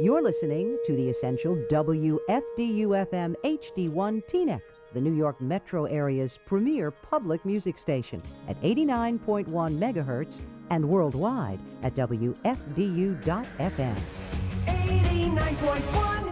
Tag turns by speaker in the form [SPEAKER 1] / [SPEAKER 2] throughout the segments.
[SPEAKER 1] You're listening to the essential WFDU-FM HD1 Teaneck, the New York metro area's premier public music station at 89.1 megahertz and worldwide at WFDU.FM.
[SPEAKER 2] 89.1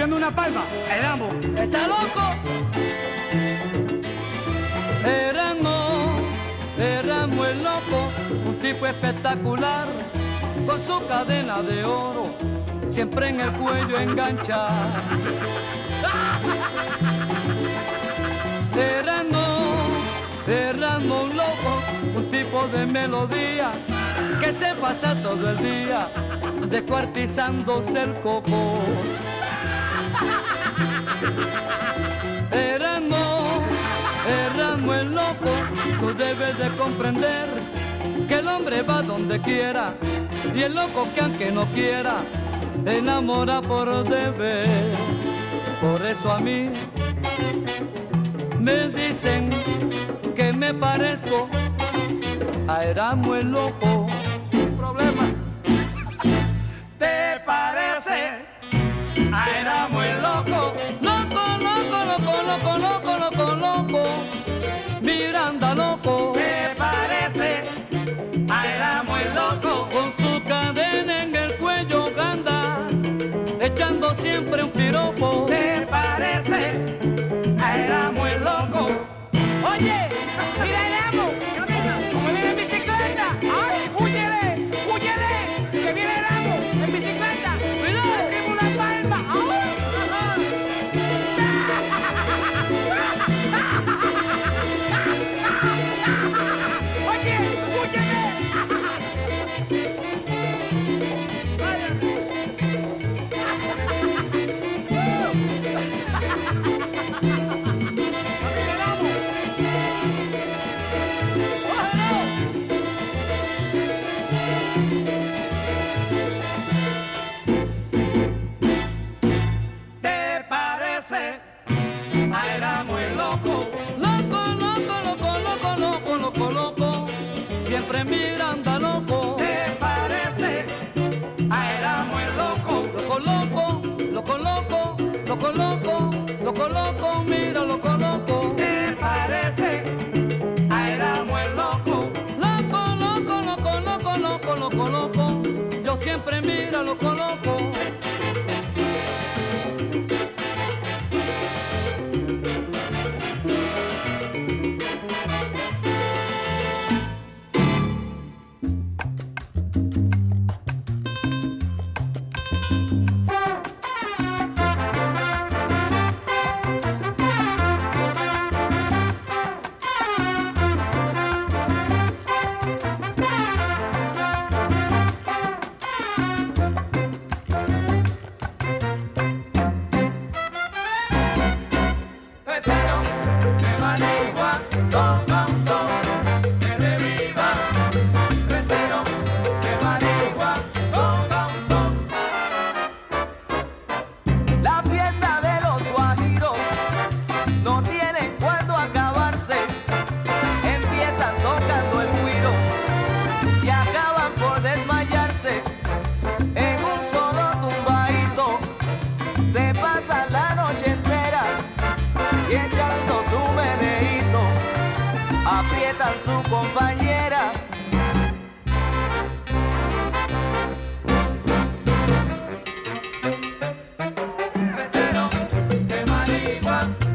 [SPEAKER 3] Óyeme una palma, el amo.
[SPEAKER 4] ¿Está loco? Erasmo, Erasmo el loco, un tipo espectacular, con su cadena de oro, siempre en el cuello engancha. Erasmo, Erasmo un loco, un tipo de melodía, que se pasa todo el día, descuartizándose el coco. Erasmo, Erasmo el loco, tú debes de comprender que el hombre va donde quiera y el loco que aunque no quiera, enamora por deber. Por eso a mí me dicen que me parezco a Erasmo el loco.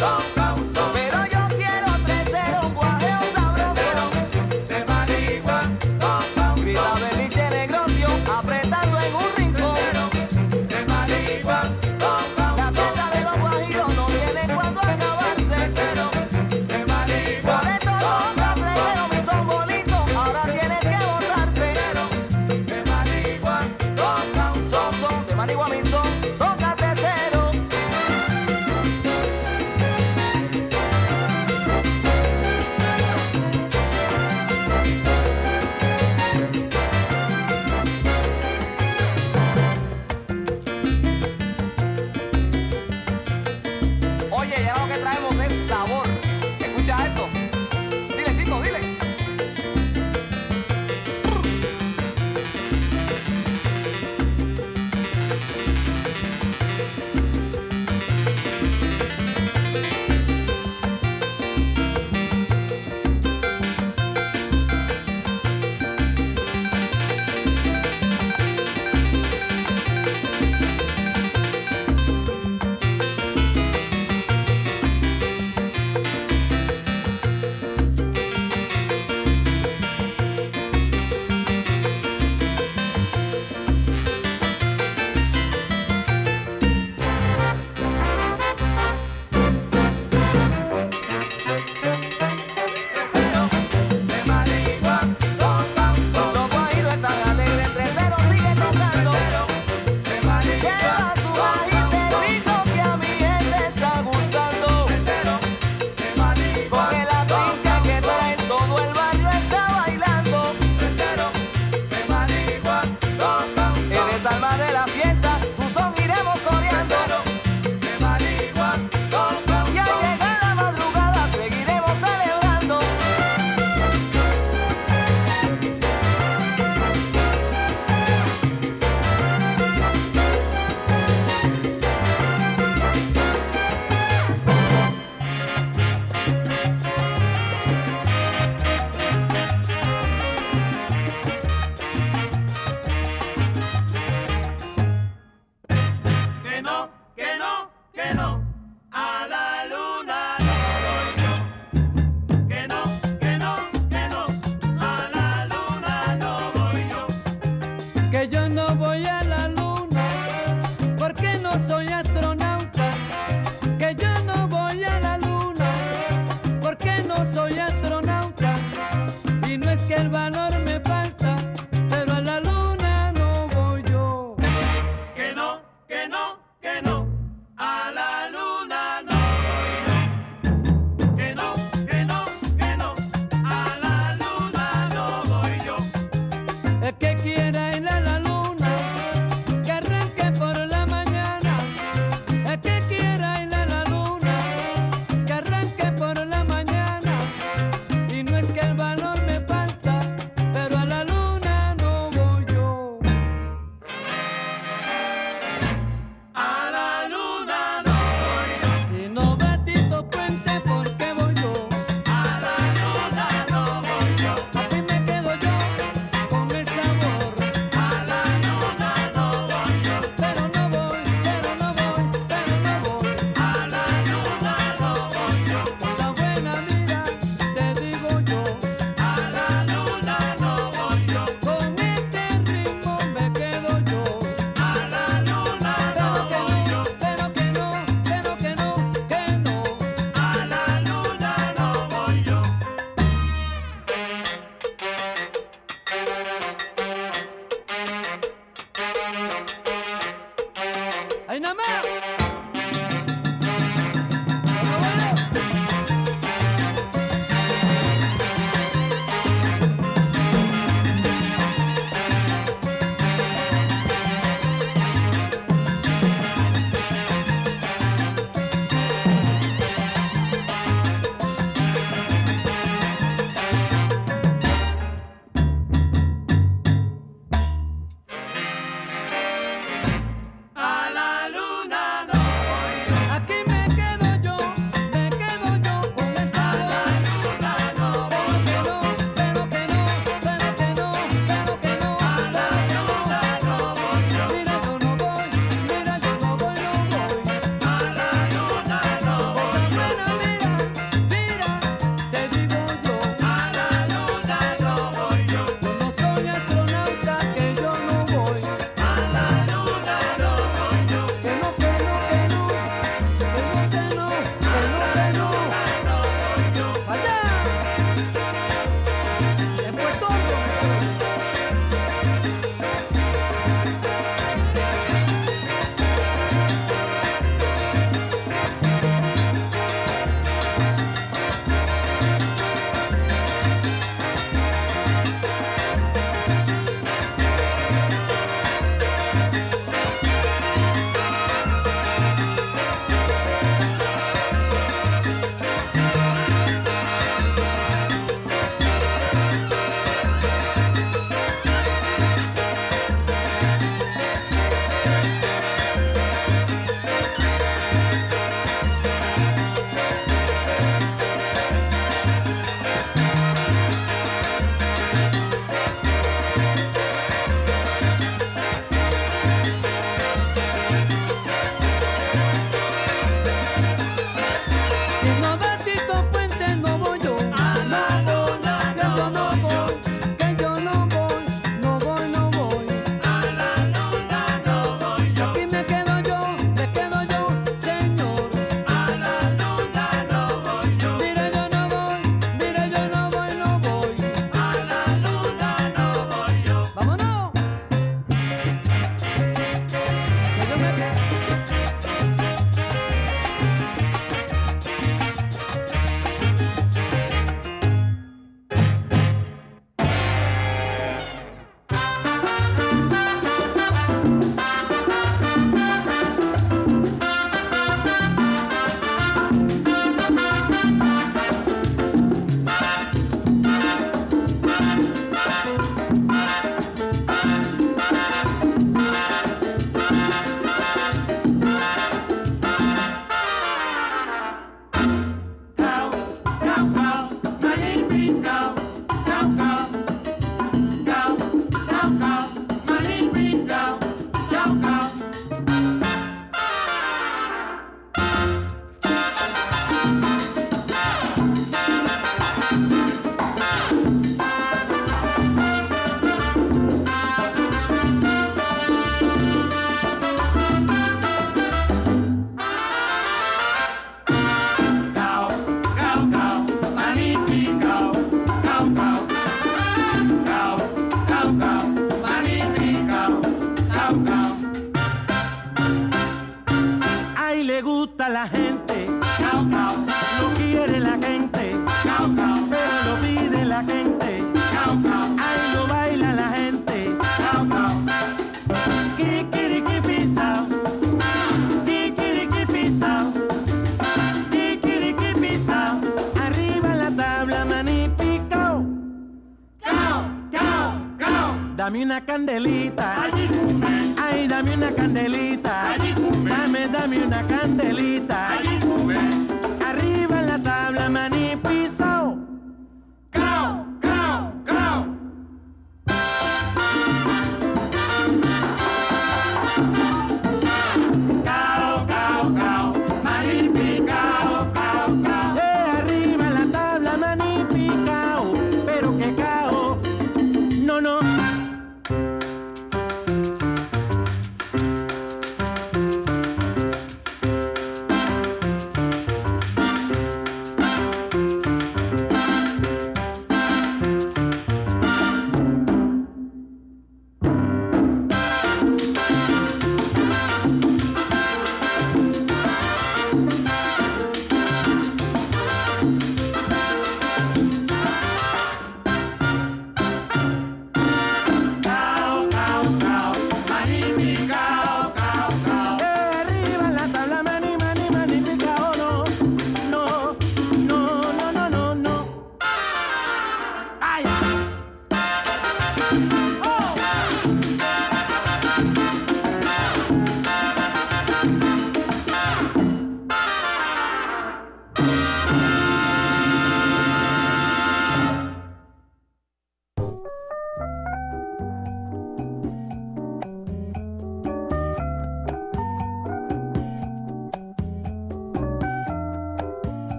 [SPEAKER 5] 똥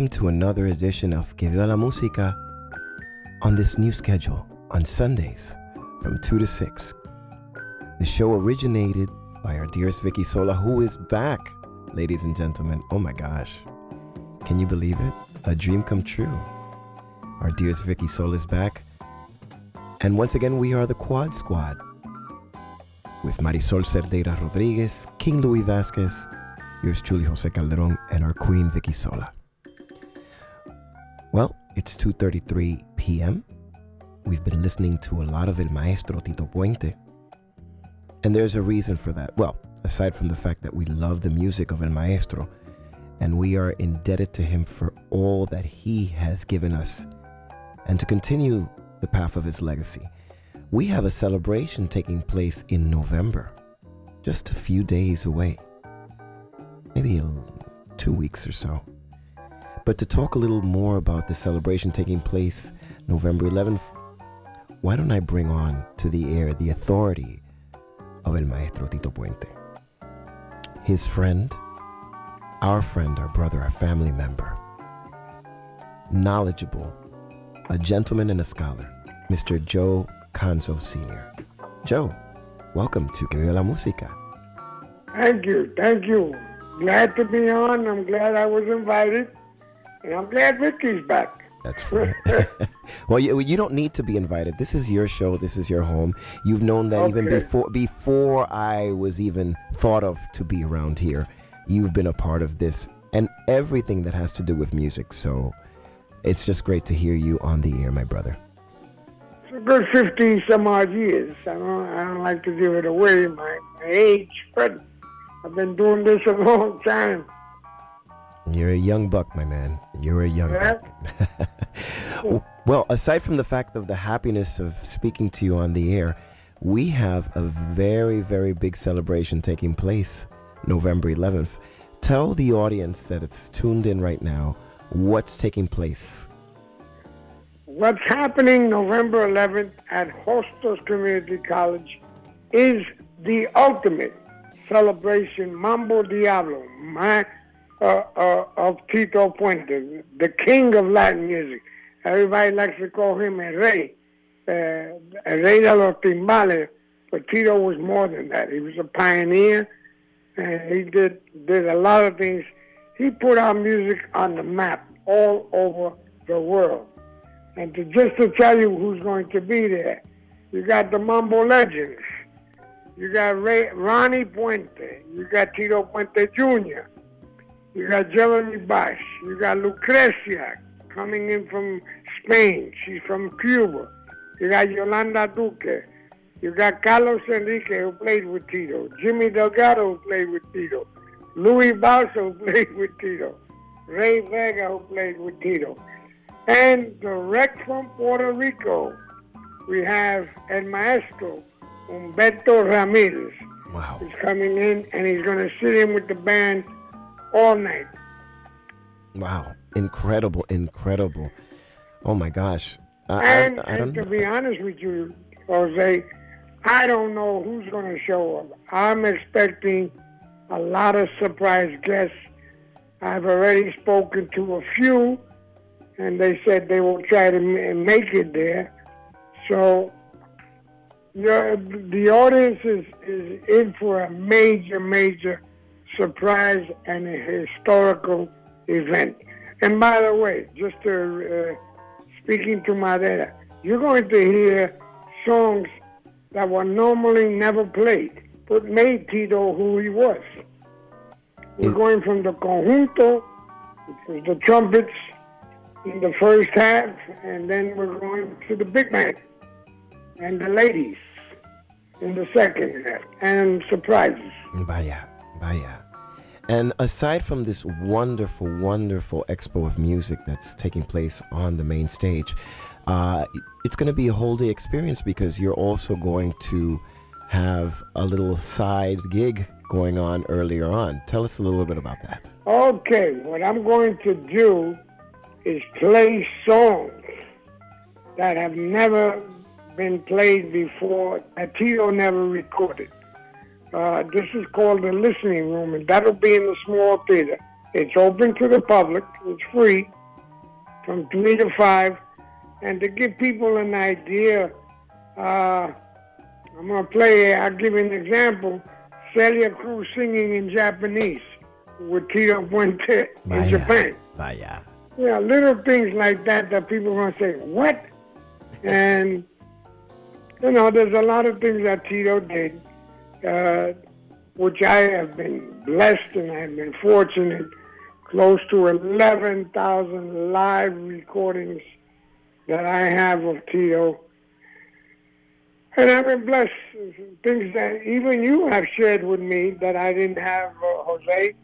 [SPEAKER 5] Welcome to another edition of Que Viva la Música on this new schedule on Sundays from 2 to 6. The show originated by our dearest Vicki Sola, who is back, ladies and gentlemen. Oh my gosh. Can you believe it? A dream come true. Our dearest Vicki Sola is back. And once again, we are the Quad Squad with Marysol Cerdeira Rodriguez, King Louie Vazquez, yours truly Jose Calderon, and our queen Vicki Sola. Well, it's 2:33 p.m. We've been listening to a lot of El Maestro Tito Puente. And there's a reason for that. Well, aside from the fact that we love the music of El Maestro and we are indebted to him for all that he has given us and to continue the path of his legacy we have a celebration taking place in November, just a few days away, maybe two weeks or so. But to talk a little more about the celebration taking place November 11th, why don't I bring on to the air the authority of El Maestro Tito Puente? His friend, our friend, our brother, our family member, knowledgeable, a gentleman and a scholar, Mr. Joe Conzo Sr. Joe, welcome to Que Viva la Música.
[SPEAKER 6] Thank you, thank you. Glad to be on. I'm glad I was invited, and I'm glad Vicki's back.
[SPEAKER 5] That's right. well, you, you don't need to be invited. This is your show. This is your home. You've known that even before before I was even thought of to be around here. You've been a part of this and everything that has to do with music. So it's just great to hear you on the air, my brother.
[SPEAKER 6] It's a good 15 some odd years. I don't, I don't like to give it away, my, my age, but I've been doing this a long time.
[SPEAKER 5] You're a young buck, my man. You're a young
[SPEAKER 6] Yeah.
[SPEAKER 5] buck. well, aside from the fact of the happiness of speaking to you on the air, we have a very, very big celebration taking place November 11th. Tell the audience that it's tuned in right now what's taking place.
[SPEAKER 6] What's happening November 11th at Hostos Community College is the ultimate celebration, Mambo Diablo, my, uh, uh, of Tito Puente, the king of Latin music. Everybody likes to call him a Rey, uh, El Rey de los Timbales, but Tito was more than that. He was a pioneer, and he did did a lot of things. He put our music on the map all over the world. And to just to tell you who's going to be there, you got the Mambo Legends. You got Ray, Ronnie Puente. You got Tito Puente Jr. You got Jeremy Bosch. You got Lucrecia coming in from Spain. She's from Cuba. You got Yolanda Duque. You got Carlos Enrique who played with Tito. Jimmy Delgado who played with Tito. Louis Bauzo, who played with Tito, Ray Vega, who played with Tito, and direct from Puerto Rico, we have El Maestro, Humberto Ramirez.
[SPEAKER 5] Wow.
[SPEAKER 6] He's coming in and he's going to sit in with the band all night.
[SPEAKER 5] Wow. Incredible, incredible. Oh my gosh. I,
[SPEAKER 6] And,
[SPEAKER 5] I, I
[SPEAKER 6] and to be honest with you, Jose, I don't know who's going to show up. I'm expecting a lot of surprise guests. I've already spoken to a few, and they said they will try to make it there. So your, the audience is, is in for a major, major surprise and a historical event. And by the way, just to, uh, speaking to Madera, you're going to hear songs that were normally never played, but made Tito who he was. We're
[SPEAKER 5] Mm.
[SPEAKER 6] going from the conjunto, which was the trumpets in the first half, and then we're going to the big band and the ladies in the second half, and surprises.
[SPEAKER 5] Vaya, vaya. And aside from this wonderful, wonderful expo of music that's taking place on the main stage, uh, it's going to be a whole day experience because you're also going to have a little side gig going on earlier on. Tell us a little bit about that.
[SPEAKER 6] Okay, what I'm going to do is play songs that have never been played before, that Tito never recorded. Uh, this is called the listening room, and that'll be in the small theater. It's open to the public. It's free from 3 to 5. And to give people an idea, uh, I'm going to play, I'll give you an example. Celia Cruz singing in Japanese with Tito Puente in Japan.
[SPEAKER 5] Vaya.
[SPEAKER 6] Yeah, little things like that that people are going to say, what? And, you know, there's a lot of things that Tito did, uh, which I have been blessed and I've been fortunate. Close to 11,000 live recordings that I have of Tito. And I've been blessed. Things that even you have shared with me that I didn't have, uh, Jose.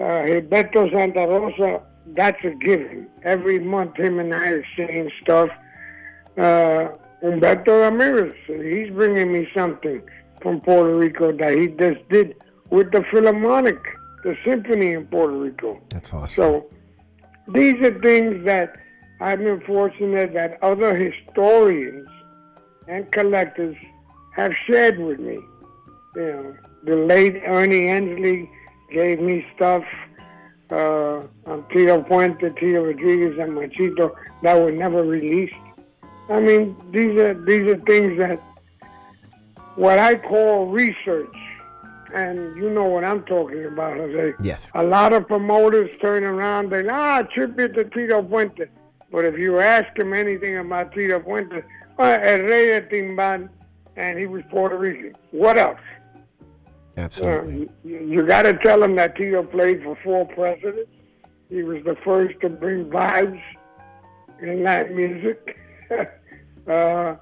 [SPEAKER 6] Uh, Gilberto Santa Rosa, that's a given. Every month, him and I are exchange stuff. Uh, Humberto Ramirez, he's bringing me something from Puerto Rico that he just did with the Philharmonic, the symphony in Puerto Rico.
[SPEAKER 5] That's awesome.
[SPEAKER 6] So these are things that I've been fortunate that other historians and collectors have shared with me. You know, the late Ernie Ensley gave me stuff uh, on Tito Puente, Tito Rodriguez, and Machito that were never released. I mean, these are these are things that what I call research, and you know what I'm talking about, Jose.
[SPEAKER 5] Yes.
[SPEAKER 6] A lot of promoters turn around and ah, tribute to Tito Puente. But if you ask him anything about Tito Puente, uh, El Rey de Timbal, and he was Puerto Rican. What else? Uh,
[SPEAKER 5] Absolutely.
[SPEAKER 6] you you got to tell him that Tito played for four presidents. He was the first to bring vibes in Latin music. uh,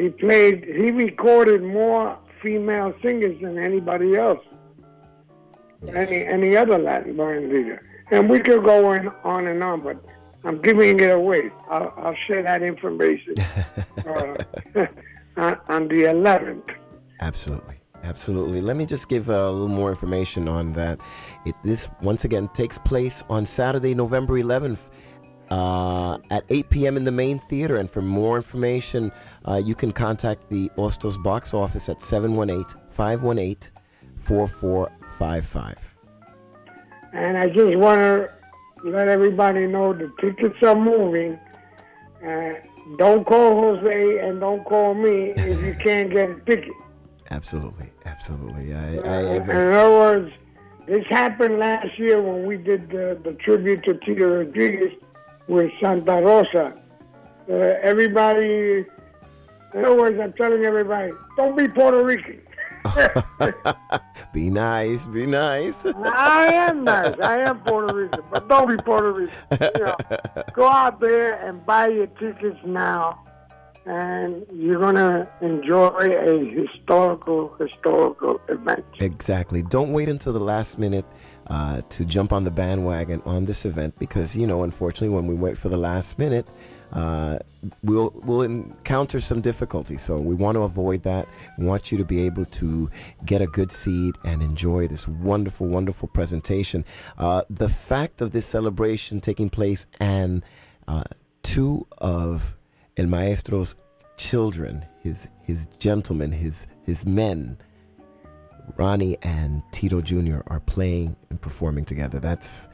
[SPEAKER 6] he played, he recorded more female singers than anybody else,
[SPEAKER 5] Yes.
[SPEAKER 6] any any other Latin band leader. And we could go on, on and on, but I'm giving it away. I'll, I'll share that information uh, on, the 11th.
[SPEAKER 5] Absolutely. Absolutely. Let me just give uh, a little more information on that. It, this, once again, takes place on Saturday, November 11th uh, at 8 p.m. in the main theater. And for more information, uh, you can contact the Hostos box office at 718 518 4455.
[SPEAKER 6] And I just want to let everybody know the tickets are moving. Uh, don't call Jose and don't call me if you can't get a ticket.
[SPEAKER 5] Absolutely. Absolutely. I, I
[SPEAKER 6] Uh, in other words, this happened last year when we did the, the tribute to Tito Rodriguez with Santa Rosa. Uh, everybody, in other words, I'm telling everybody, don't be Puerto Rican.
[SPEAKER 5] be nice. Be nice.
[SPEAKER 6] I am nice. I am Puerto Rican, but don't be Puerto Rican. You know, go out there and buy your tickets now. and you're gonna enjoy a historical historical event.
[SPEAKER 5] Exactly. Don't wait until the last minute uh, to jump on the bandwagon on this event because you know, unfortunately, when we wait for the last minute, uh, we'll we'll encounter some difficulty. So we want to avoid that. We want you to be able to get a good seat and enjoy this wonderful, wonderful presentation. Uh, the fact of this celebration taking place and uh, two of El Maestro's children, his his gentlemen, his his men, Ronnie and Tito Jr. are playing and performing together. That's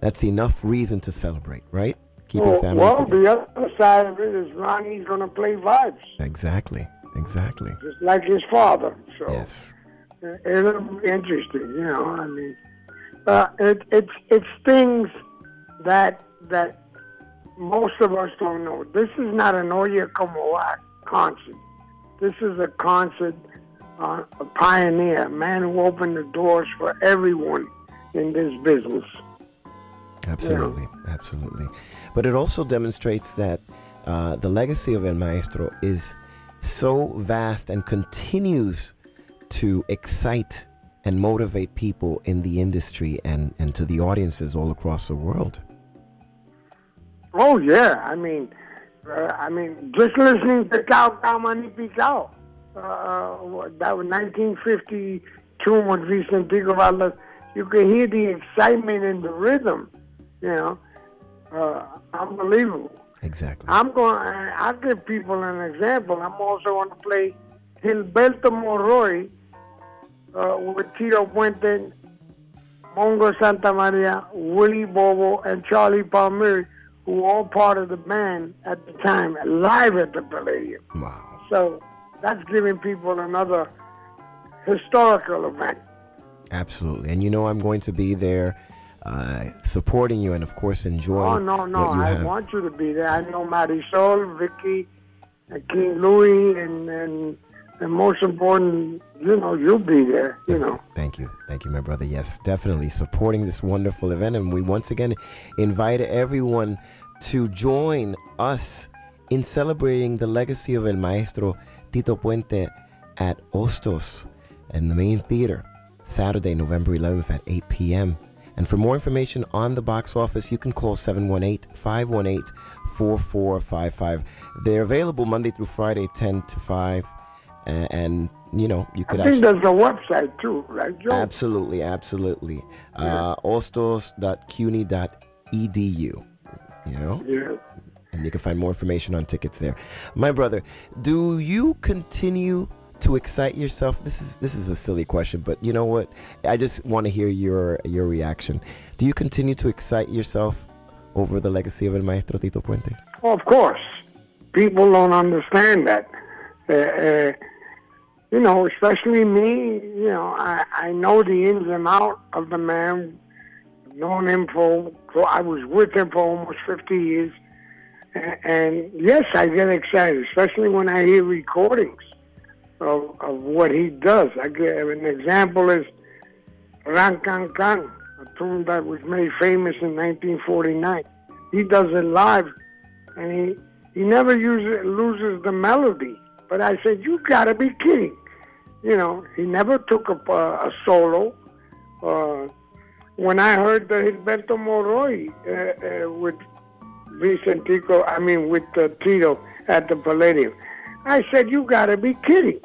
[SPEAKER 5] that's enough reason to celebrate, right? Keeping
[SPEAKER 6] well,
[SPEAKER 5] family
[SPEAKER 6] well
[SPEAKER 5] together.
[SPEAKER 6] the other side of it is Ronnie's gonna play vibes,
[SPEAKER 5] Exactly, exactly.
[SPEAKER 6] just like his father. So
[SPEAKER 5] Yes,
[SPEAKER 6] it'll be interesting, you know. I mean, uh, it, it's it's things that that most of us don't know. This is not an Oye Como concert. This is a concert, uh, a pioneer, a man who opened the doors for everyone in this business.
[SPEAKER 5] absolutely, absolutely. But it also demonstrates that uh, the legacy of El Maestro is so vast and continues to excite and motivate people in the industry and, and to the audiences all across the world.
[SPEAKER 6] Oh yeah, I mean, uh, I mean, just listening to Cao Cao Mani Picao, uh, that was 1952 when Vicentico Valdez, you could hear the excitement and the rhythm, you know, uh, unbelievable.
[SPEAKER 5] Exactly.
[SPEAKER 6] I'm going. I'll give people an example. I'm also going to play Gilberto Moroy uh, with Tito Puente, Mongo Santa Maria, Willie Bobo, and Charlie Palmieri, who were all part of the band at the time, live at the Palladium.
[SPEAKER 5] Wow.
[SPEAKER 6] So that's giving people another historical event.
[SPEAKER 5] Absolutely. And you know I'm going to be there uh, supporting you and of course enjoying
[SPEAKER 6] Oh no, no! I
[SPEAKER 5] have.
[SPEAKER 6] want you to be there. I know Marysol, Vicki, and King Louie, and and and most important, you know, you'll be there. You
[SPEAKER 5] Yes,
[SPEAKER 6] know.
[SPEAKER 5] Thank you. Thank you, my brother. Yes, definitely supporting this wonderful event. And we once again invite everyone to join us in celebrating the legacy of El Maestro Tito Puente at Hostos in the main theater, Saturday, November 11th at 8 p.m. And for more information on the box office, you can call 718 518 4455. They're available Monday through Friday, 10 to 5. And, and you know, you could I
[SPEAKER 6] think
[SPEAKER 5] actually.
[SPEAKER 6] there's a website too, right, Joe?
[SPEAKER 5] Absolutely, absolutely. Uh, hostos.cuny.edu. You know,
[SPEAKER 6] Yeah.
[SPEAKER 5] And you can find more information on tickets there. My brother, do you continue to excite yourself? This is this is a silly question, but you know what? I just want to hear your your reaction. Do you continue to excite yourself over the legacy of El Maestro Tito Puente?
[SPEAKER 6] Well, of course, people don't understand that. Uh, uh, you know, especially me. You know, I I know the ins and out of the man. Known him for I was with him for almost 50 years, and, yes, I get excited, especially when I hear recordings of of what he does. I give an example is Ran Kan Kan, a tune that was made famous in 1949. He does it live, and he he never uses loses the melody. But I said, you gotta be kidding! You know, he never took a, a solo. Uh, when I heard the Gilberto Moroy uh, uh, with Vicentico, I mean with uh, Tito at the Palladium, I said, you gotta be kidding!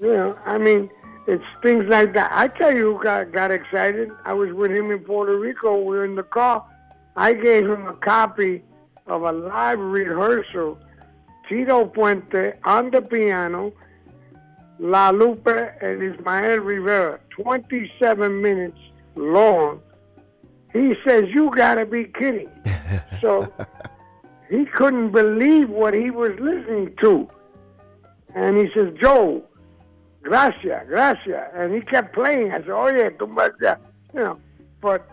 [SPEAKER 6] You know, I mean, it's things like that. I tell you, who got got excited. I was with him in Puerto Rico. We were in the car. I gave him a copy of a live rehearsal. Tito Puente on the piano, La Lupe and Ismael Rivera, 27 minutes long. He says, You gotta be kidding. so he couldn't believe what he was listening to. And he says, Joe, gracias, gracias. And he kept playing. I said, oh yeah, too much, yeah. you know. But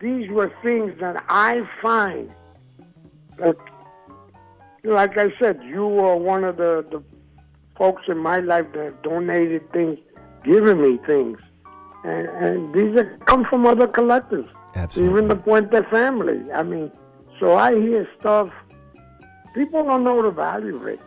[SPEAKER 6] these were things that I find that, like I said, you were one of the, the folks in my life that donated things, given me things. And, and these are, come from other collectors,
[SPEAKER 5] Absolutely.
[SPEAKER 6] even the Puente family. I mean, so I hear stuff people don't know the value of it.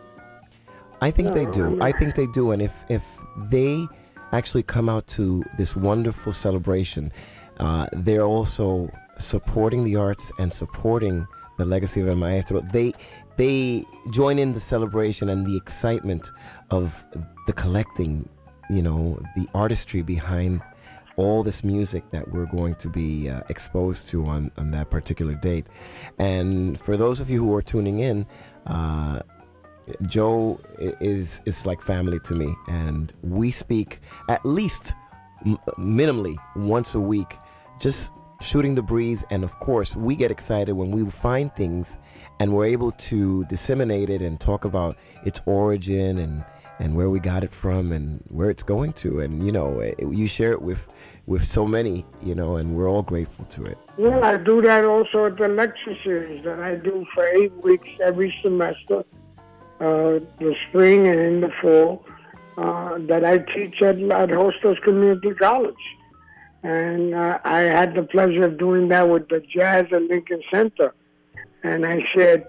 [SPEAKER 5] I think they do.
[SPEAKER 6] I mean-
[SPEAKER 5] I think they do. And if if they actually come out to this wonderful celebration, uh, they're also supporting the arts and supporting the legacy of El Maestro. They they join in the celebration and the excitement of the collecting, you know, the artistry behind all this music that we're going to be uh, exposed to on, on that particular date. And for those of you who are tuning in, uh, Joe is is like family to me, and we speak at least m- minimally once a week, just shooting the breeze. And of course, we get excited when we find things, and we're able to disseminate it and talk about its origin and and where we got it from and where it's going to. And you know, eh, you share it with with so many, you know, and we're all grateful to it.
[SPEAKER 6] Well, I do that also at the lecture series that I do for eight weeks every semester, uh, the spring and in the fall, uh, that I teach at, at Hostos Community College. And uh, I had the pleasure of doing that with the Jazz at Lincoln Center. And I shared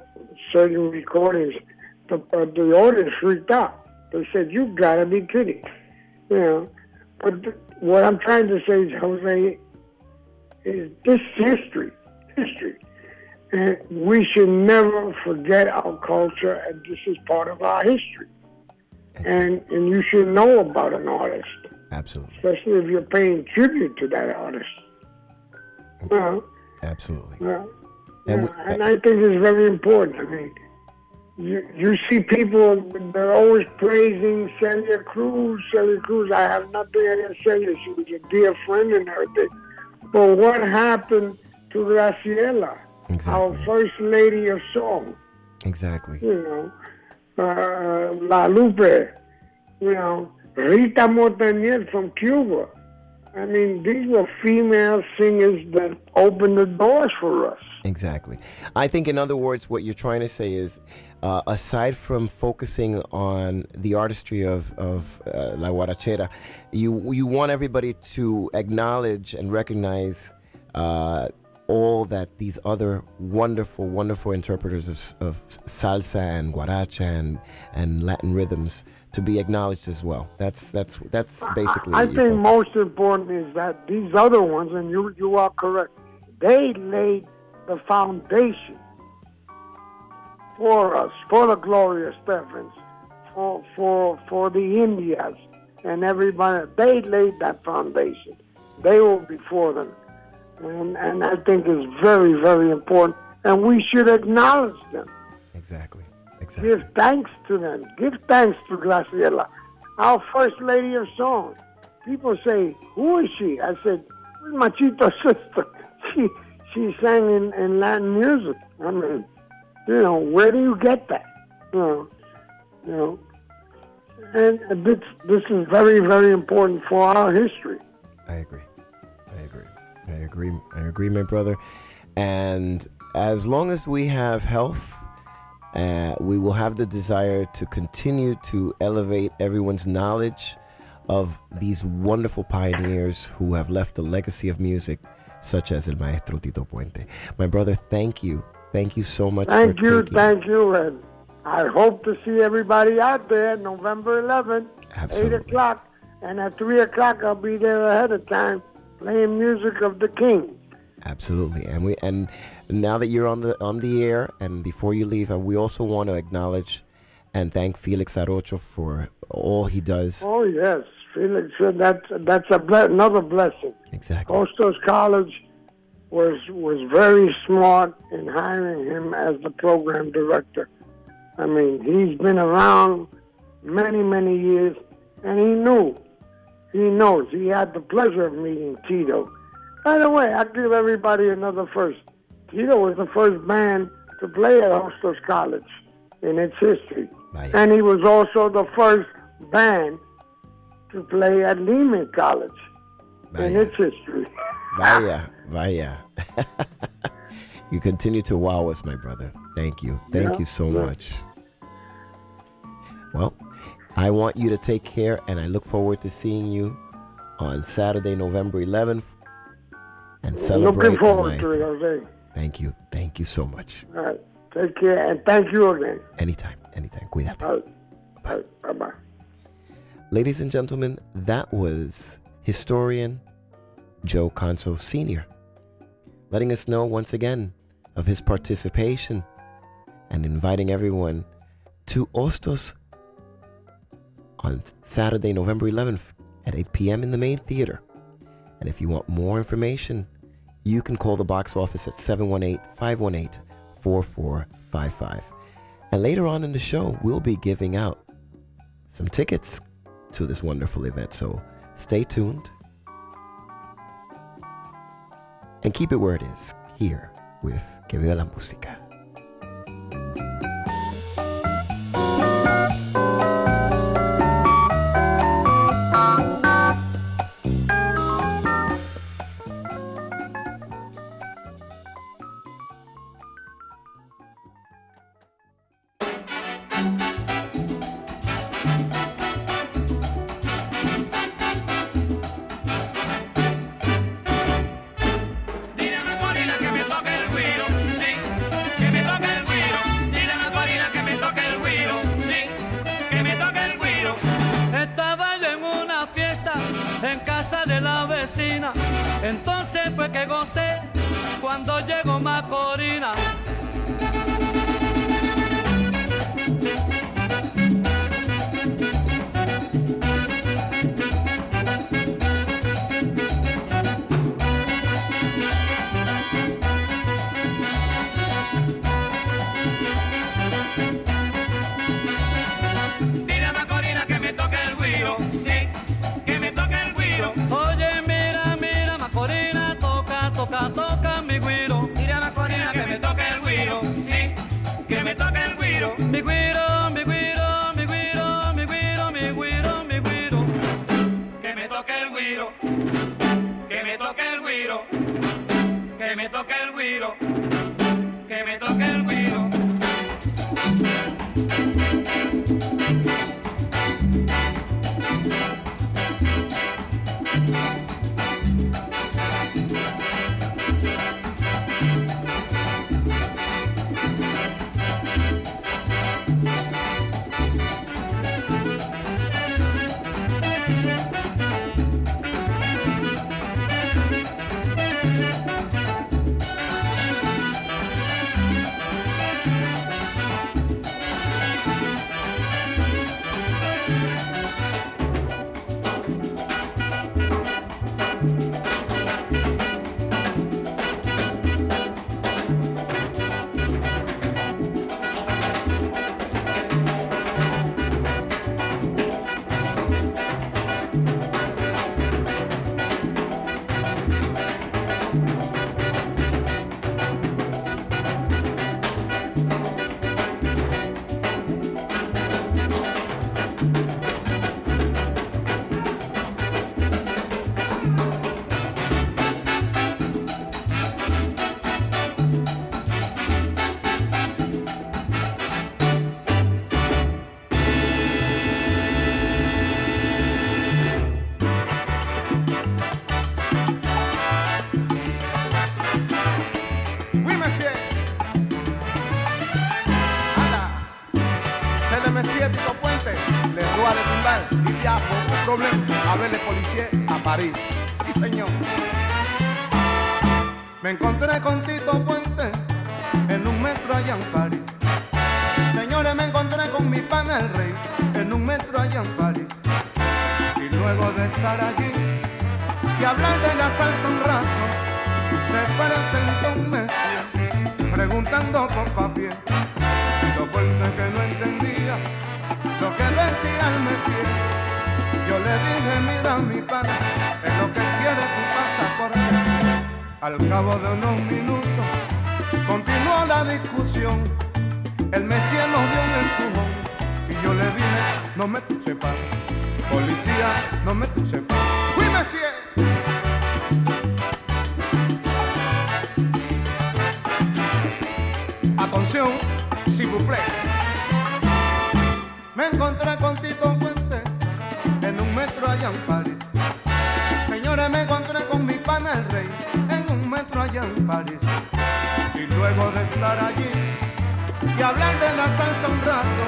[SPEAKER 6] certain recordings. The, uh, the audience freaked out. They said, you gotta be kidding. You know, but th- what I'm trying to say is, Jose, is this history, history. And we should never forget our culture, and this is part of our history. And and you should know about an artist,
[SPEAKER 5] Absolutely,
[SPEAKER 6] especially if you're paying tribute to that artist. Well,
[SPEAKER 5] absolutely.
[SPEAKER 6] yeah,
[SPEAKER 5] And
[SPEAKER 6] yeah,
[SPEAKER 5] we-
[SPEAKER 6] and I think it's very important. I mean, you you see people they're always praising Celia Cruz. Celia Cruz, I have nothing against Celia. She was a dear friend and everything. But what happened to Graciela, our first lady of song?
[SPEAKER 5] Exactly.
[SPEAKER 6] You know, uh, La Lupe. You know, Rita Montaner from Cuba. I mean, these were female singers that opened the doors for us.
[SPEAKER 5] Exactly. I think, in other words, what you're trying to say is, uh, aside from focusing on the artistry of, of uh, La Guarachera, you, you want everybody to acknowledge and recognize uh, all that these other wonderful, wonderful interpreters of, of salsa and guaracha and, and Latin rhythms to be acknowledged as well. That's that's that's basically.
[SPEAKER 6] I
[SPEAKER 5] your
[SPEAKER 6] think
[SPEAKER 5] focus.
[SPEAKER 6] most important is that these other ones, and you you are correct, they laid the foundation for us, for the Gloria Estefans, for for for the Indians and everybody. They laid that foundation. They were before them, and and I think it's very very important, and we should acknowledge them.
[SPEAKER 5] Exactly. Exactly.
[SPEAKER 6] Give thanks to them. Give thanks to Graciela, our first lady of song. People say, "Who is she?" I said, "Machito's sister." She she sang in, in Latin music. I mean, you know, where do you get that? You know, you know, and this this is very very important for our history.
[SPEAKER 5] I agree. I agree. I agree. I agree, my brother. And as long as we have health, uh, we will have the desire to continue to elevate everyone's knowledge of these wonderful pioneers who have left a legacy of music, such as El Maestro Tito Puente. My brother, thank you. Thank you so much
[SPEAKER 6] Thank you,
[SPEAKER 5] taking
[SPEAKER 6] thank you, and I hope to see everybody out there November 11th,
[SPEAKER 5] Absolutely.
[SPEAKER 6] 8 o'clock, and at 3 o'clock I'll be there ahead of time playing music of the King.
[SPEAKER 5] Absolutely, and we and now that you're on the on the air, and before you leave, uh, we also want to acknowledge and thank Felix Arocho for all he does.
[SPEAKER 6] Oh, yes, Felix, uh, that's, that's a ble- another blessing.
[SPEAKER 5] Exactly.
[SPEAKER 6] Hostos College was was very smart in hiring him as the program director. I mean, he's been around many, many years, and he knew, he knows. He had the pleasure of meeting Tito. By the way, I give everybody another first. Tito was the first band to play at Hostos College in its history,
[SPEAKER 5] Vaya.
[SPEAKER 6] and he was also the first band to play at Lehman College in its history.
[SPEAKER 5] Vaya, vaya. you continue to wow us, my brother. Thank you. Thank
[SPEAKER 6] Yeah,
[SPEAKER 5] you so
[SPEAKER 6] yeah.
[SPEAKER 5] much. Well, I want you to take care, and I look forward to seeing you on Saturday, November 11th, and celebrate.
[SPEAKER 6] Looking forward to it. Jose.
[SPEAKER 5] Thank you. Thank you so much.
[SPEAKER 6] All right. Take care and thank you again.
[SPEAKER 5] Anytime, anytime. Cuídate.
[SPEAKER 6] Bye. Bye. Bye-bye.
[SPEAKER 5] Ladies and gentlemen, that was historian Joe Conzo Sr., letting us know once again of his participation and inviting everyone to Hostos on Saturday, November 11th at 8 p.m. in the main theater. And if you want more information, you can call the box office at 718 518 4455. And later on in the show, we'll be giving out some tickets to this wonderful event. So stay tuned and keep it where it is here with Que Viva la Música.
[SPEAKER 7] Con Tito Puente en un metro allá en París. Señores, me encontré con mi pana el rey en un metro allá en París. Y luego de estar allí y hablar de la salsa un rato, se presentó un mesía preguntando por papié. Tito Puente que no entendía lo que decía el mesía. Yo le dije, mira mi pana, Al cabo de unos minutos continuó la discusión. El mesía nos dio un empujón y yo le dije, no me pan. Policía, no me pan. ¡Fui mesía! Atención, plaît. Me encontré con Tito Puente en un metro allá en en París. Y luego de estar allí y hablar de la salsa un rato,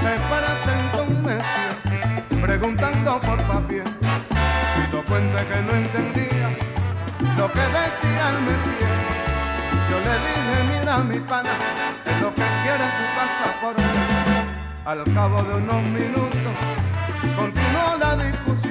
[SPEAKER 7] se para en un mesio, preguntando por papier. Y lo cuenta que no entendía lo que decía el mesías. Yo le dije, mira mi pana, es lo que quiere tu pasaporte. Al cabo de unos minutos, continuó la discusión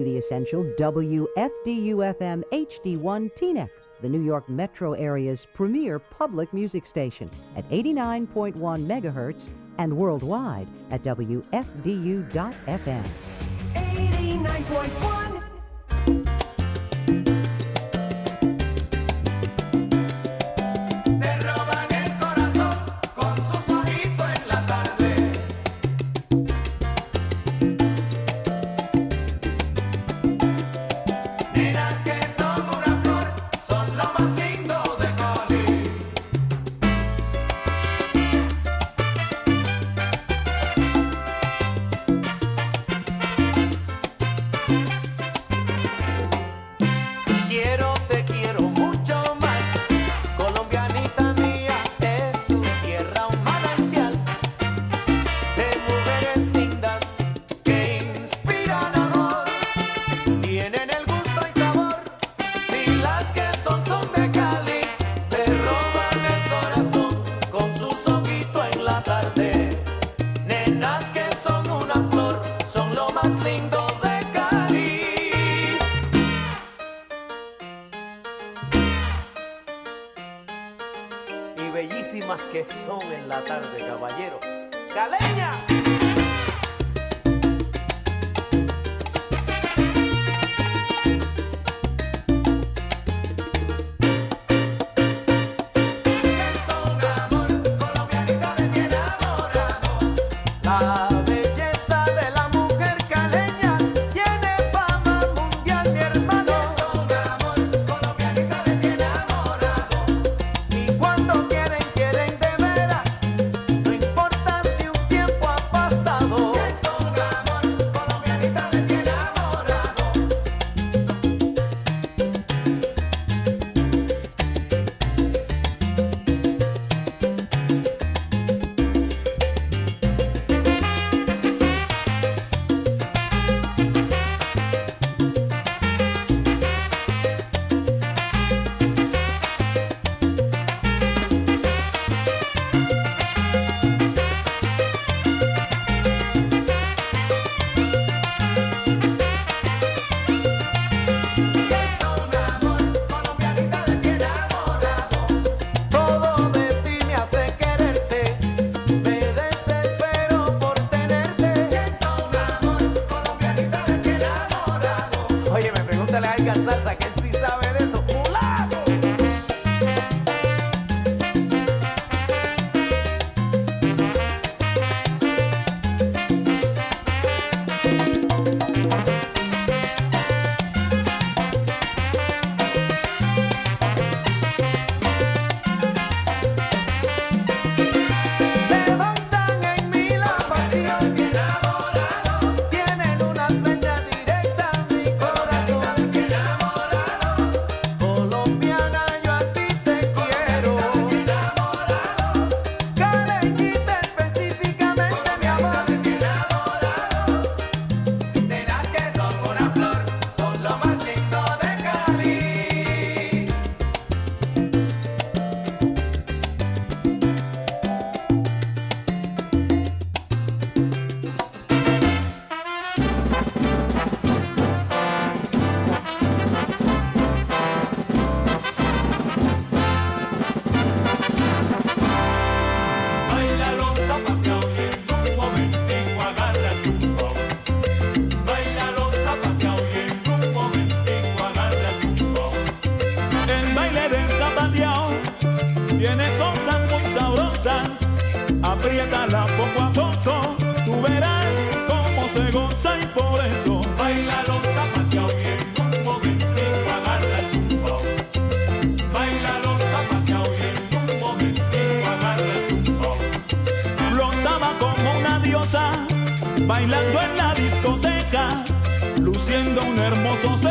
[SPEAKER 1] to the essential WFDU-FM HD1 Teaneck, the New York metro area's premier public music station at 89.1 megahertz and worldwide at WFDU.FM.
[SPEAKER 8] 89.1 So.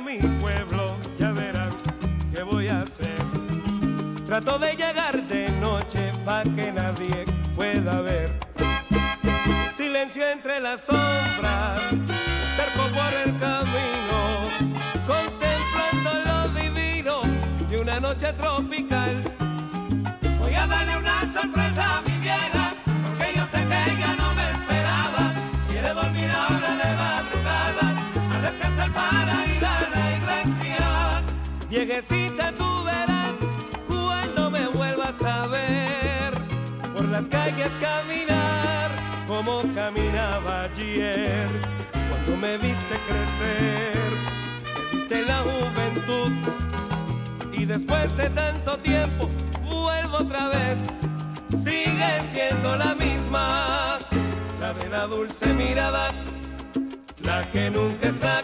[SPEAKER 8] mi
[SPEAKER 9] pueblo, ya verán qué voy a hacer. Trato de llegar de noche para que nadie pueda ver. Silencio entre las sombras, cerco por el camino, contemplando lo divino de una noche tropical. Voy a darle una sorpresa a mi vieja, porque yo sé que ella no me esperaba. Quiere dormir ahora de madrugada, a descansar para viejecita tú verás cuando me vuelvas a ver por las calles caminar como caminaba ayer. Cuando me viste crecer me viste la juventud y después de tanto tiempo vuelvo otra vez. Sigue siendo la misma la de la dulce mirada la que nunca
[SPEAKER 2] está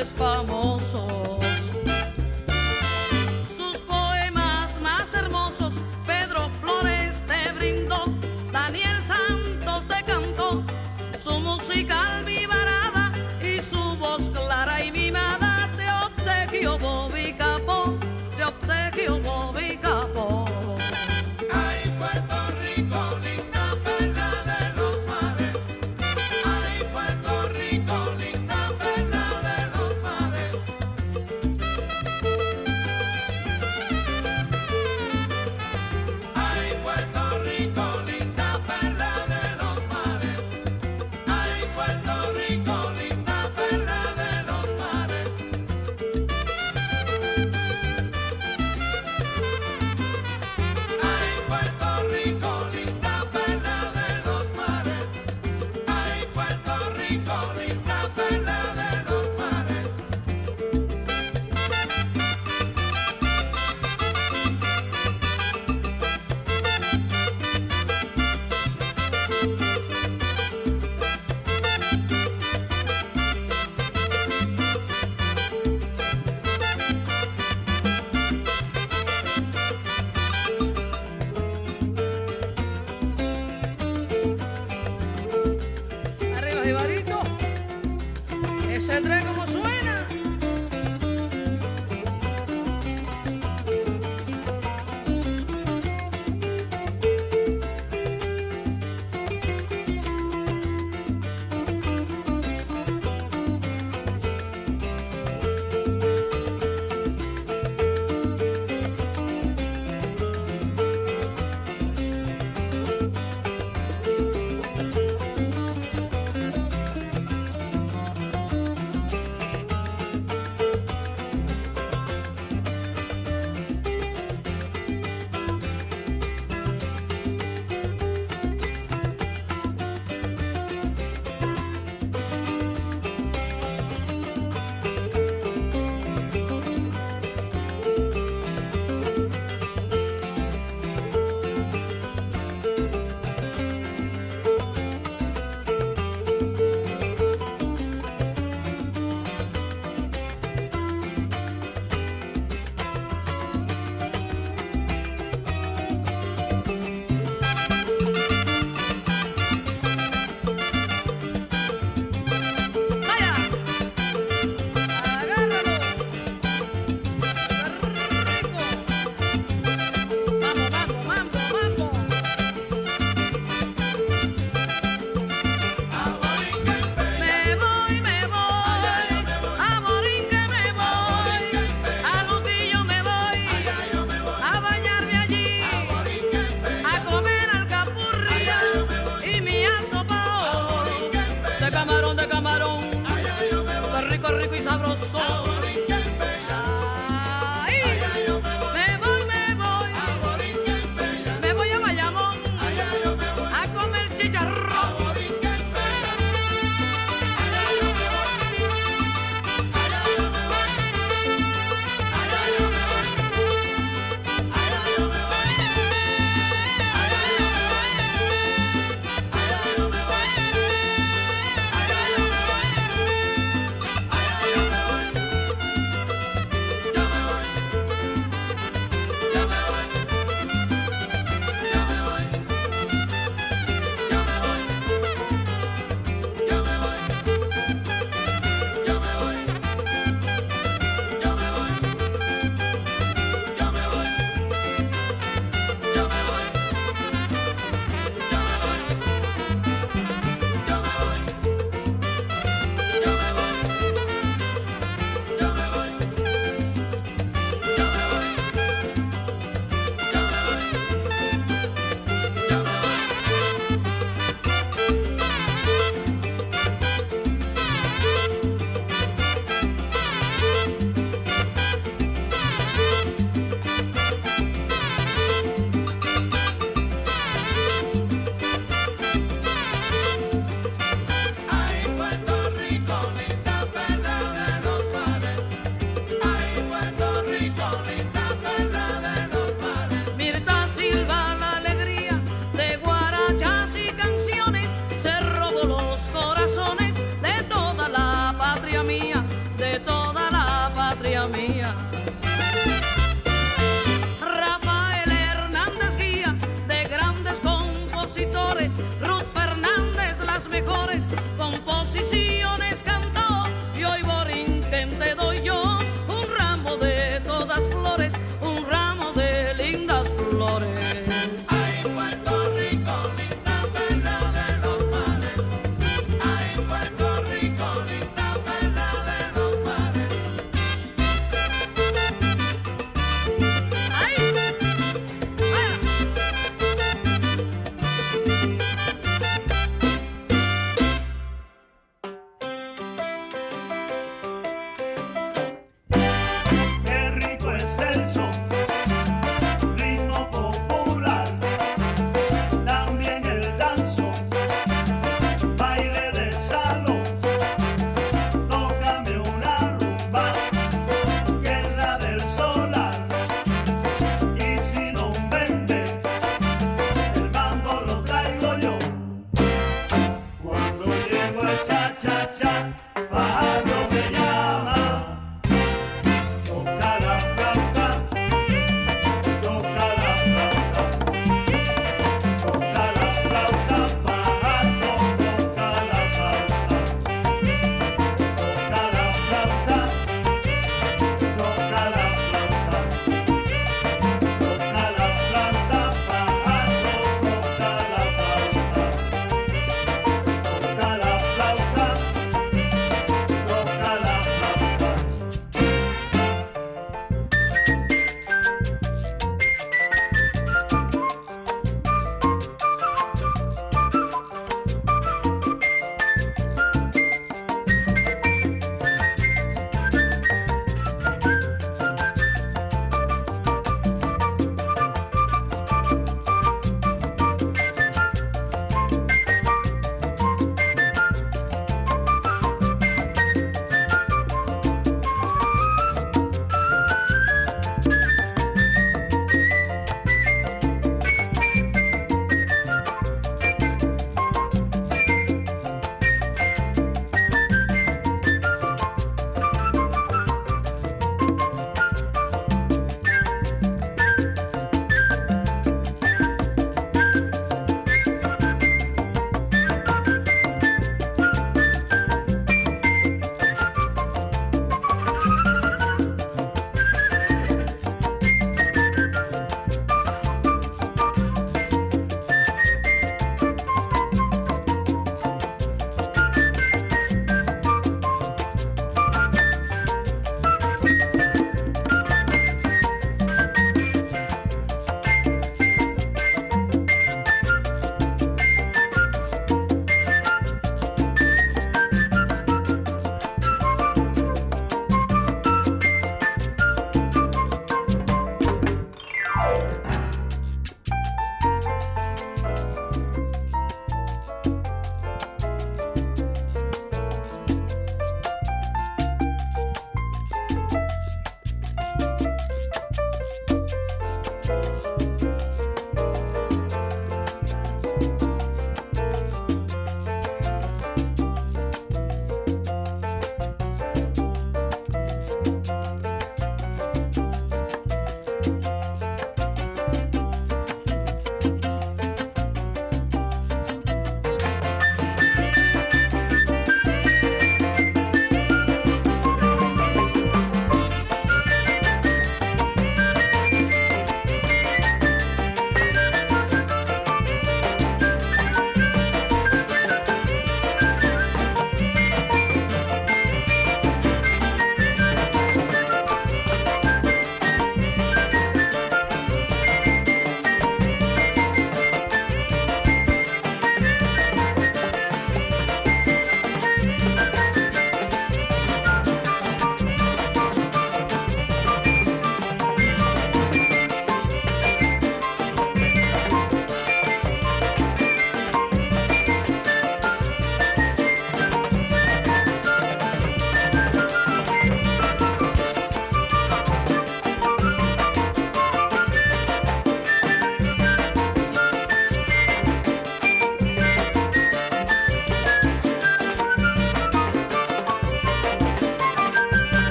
[SPEAKER 10] es
[SPEAKER 5] famoso.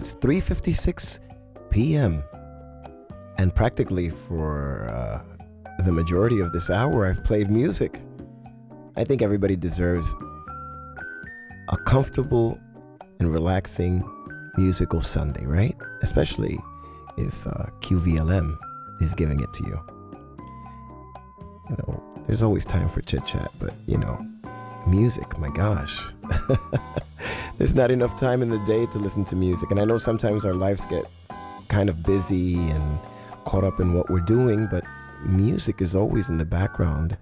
[SPEAKER 5] It's 3:56 p.m. and practically for uh, the majority of this hour I've played music. I think everybody deserves a comfortable and relaxing musical Sunday, right? Especially if uh, QVLM is giving it to you. You know, there's always time for chit chat, but you know, music, my gosh. there's not enough time in the day to listen to music. And I know sometimes our lives get kind of busy and caught up in what we're doing, but music is always in the background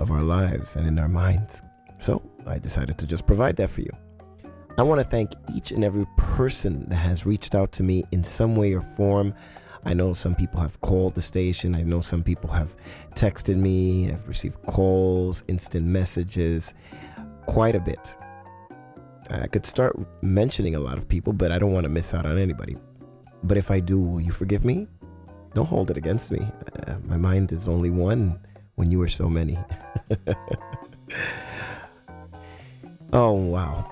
[SPEAKER 5] of our lives and in our minds. So I decided to just provide that for you. I want to thank each and every person that has reached out to me in some way or form. I know some people have called the station. I know some people have texted me. I've received calls, instant messages, quite a bit. I could start mentioning a lot of people, but I don't want to miss out on anybody. But if I do, will you forgive me? Don't hold it against me. Uh, my mind is only one when you are so many. oh, wow.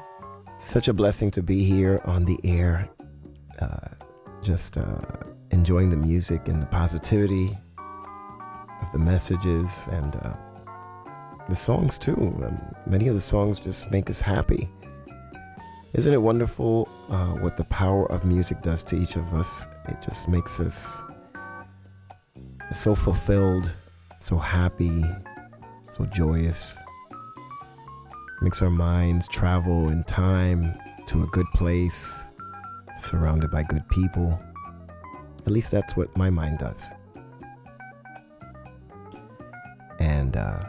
[SPEAKER 5] Such a blessing to be here on the air. Uh, just uh, enjoying the music and the positivity of the messages and uh, the songs, too. Um, many of the songs just make us happy. Isn't it wonderful uh, what the power of music does to each of us? It just makes us so fulfilled, so happy, so joyous. Makes our minds travel in time to a good place, surrounded by good people. At least that's what my mind does. And uh,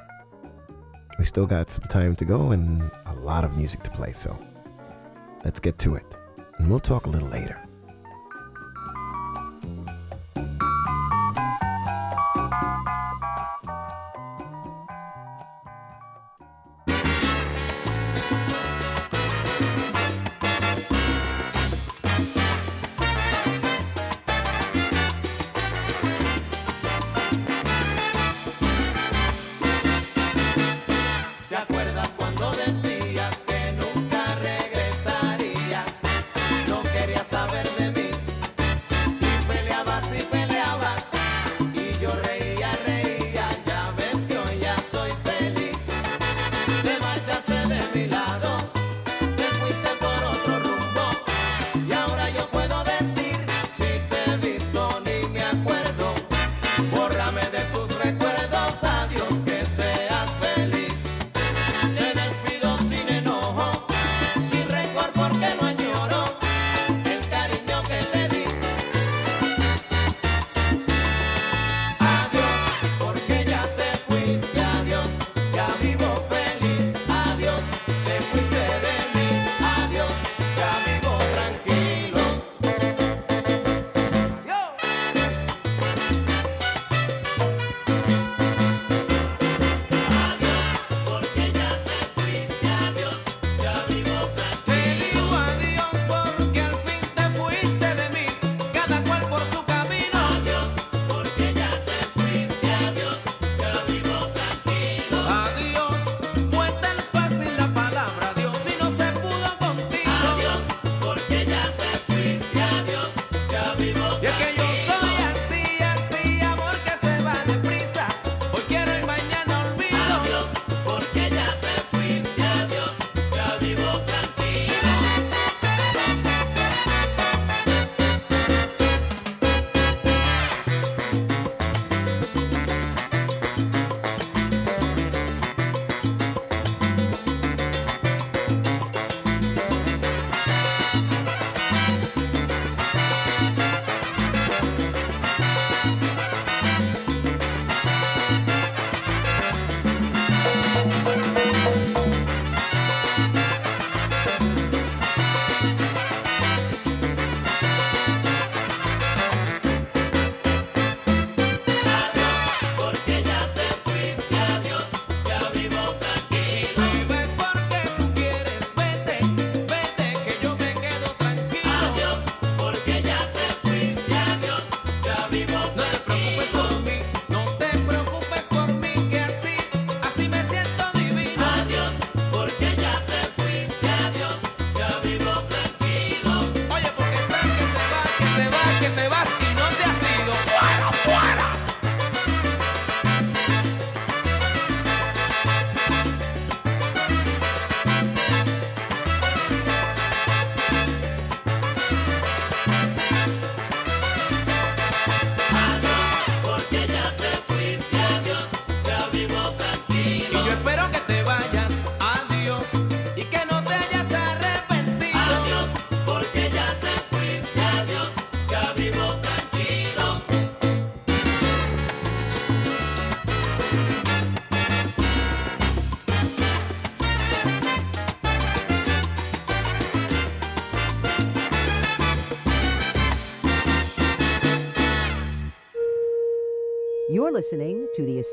[SPEAKER 5] we still got some time to go and a lot of music to play, so let's get to it. And we'll talk a little later.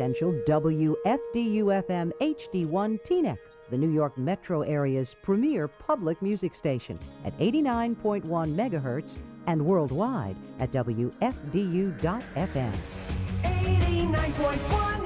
[SPEAKER 1] essential WFDUFM HD1 Teaneck, the New York metro area's premier public music station at 89.1 megahertz and worldwide at WFDU.FM.
[SPEAKER 11] 89.1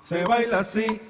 [SPEAKER 12] se baila así.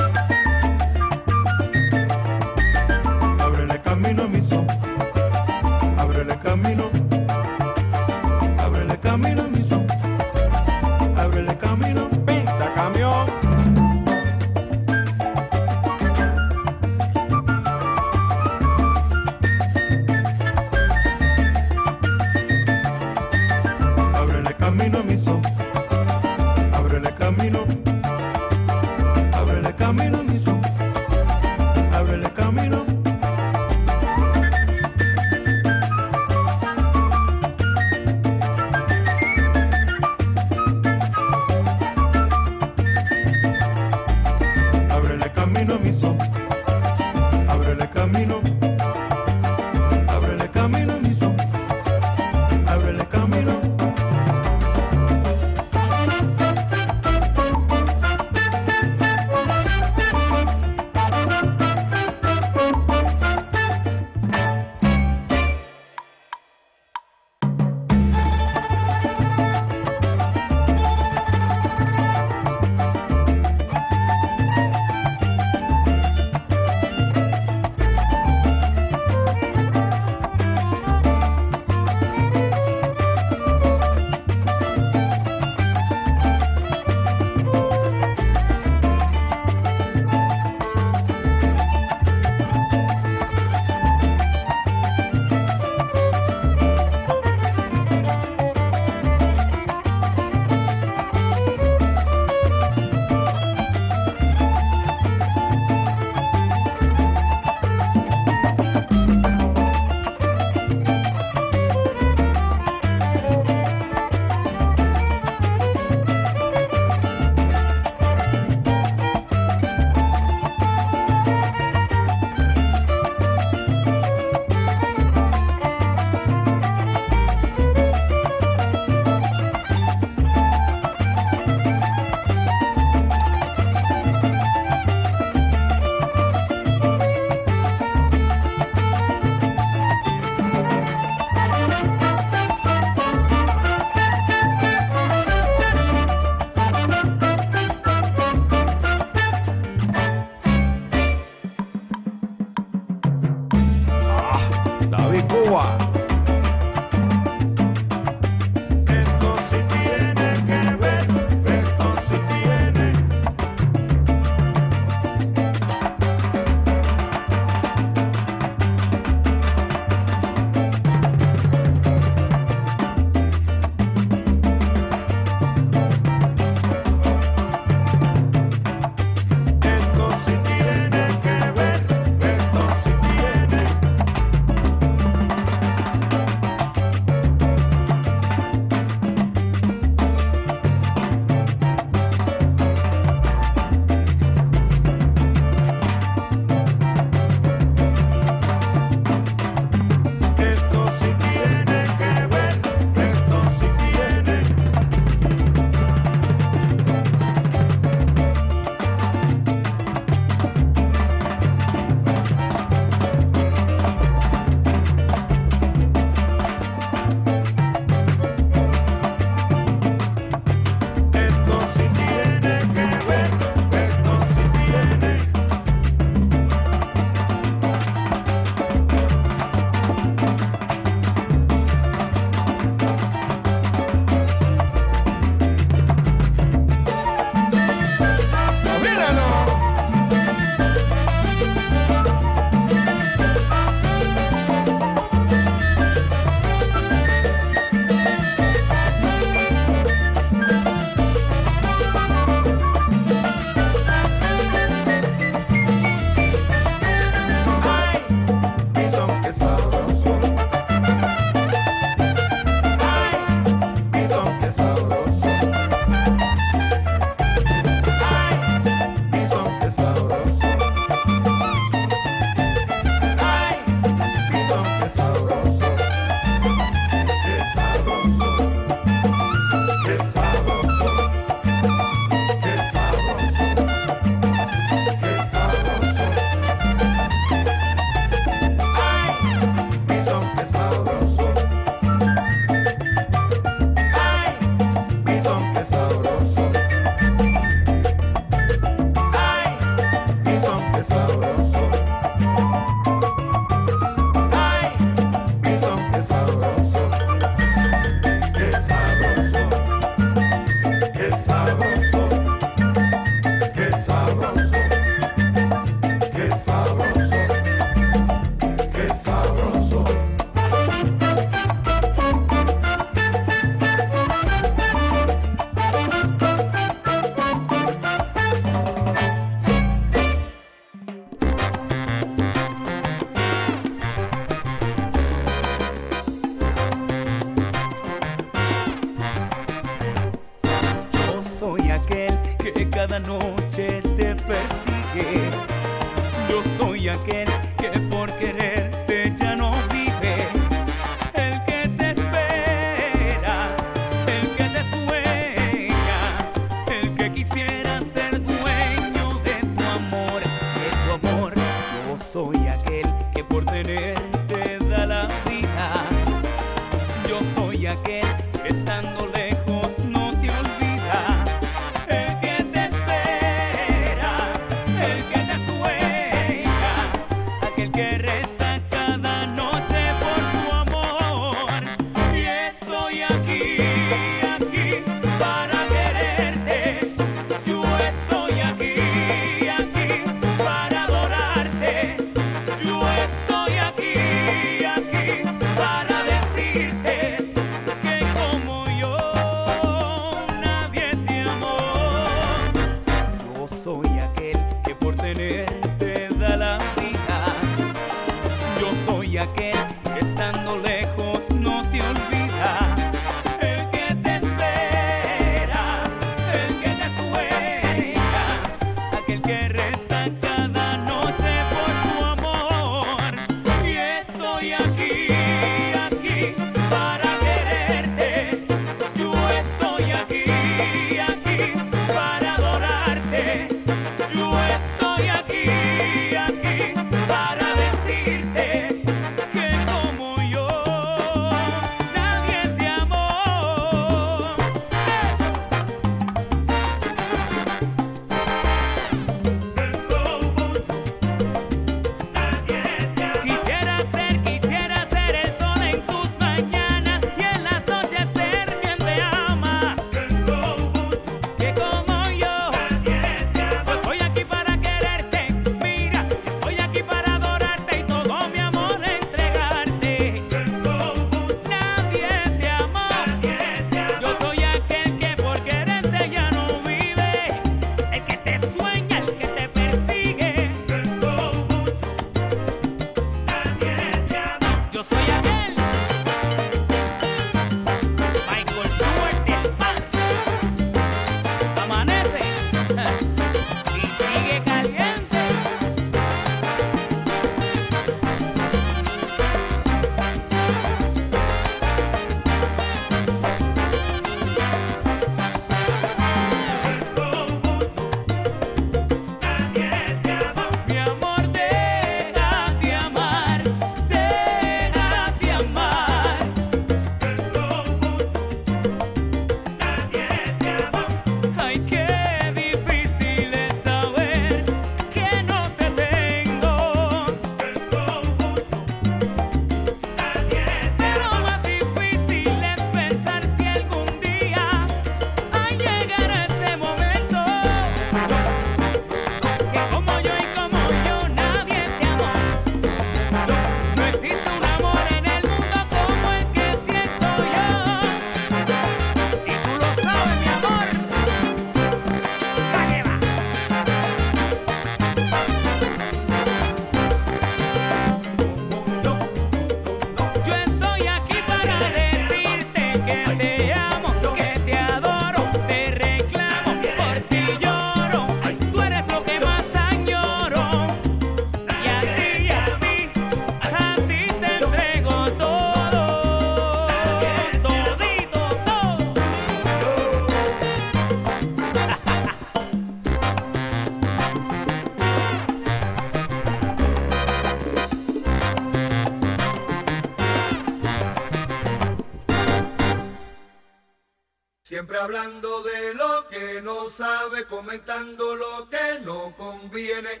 [SPEAKER 13] hablando de lo que no sabe, comentando lo que no conviene.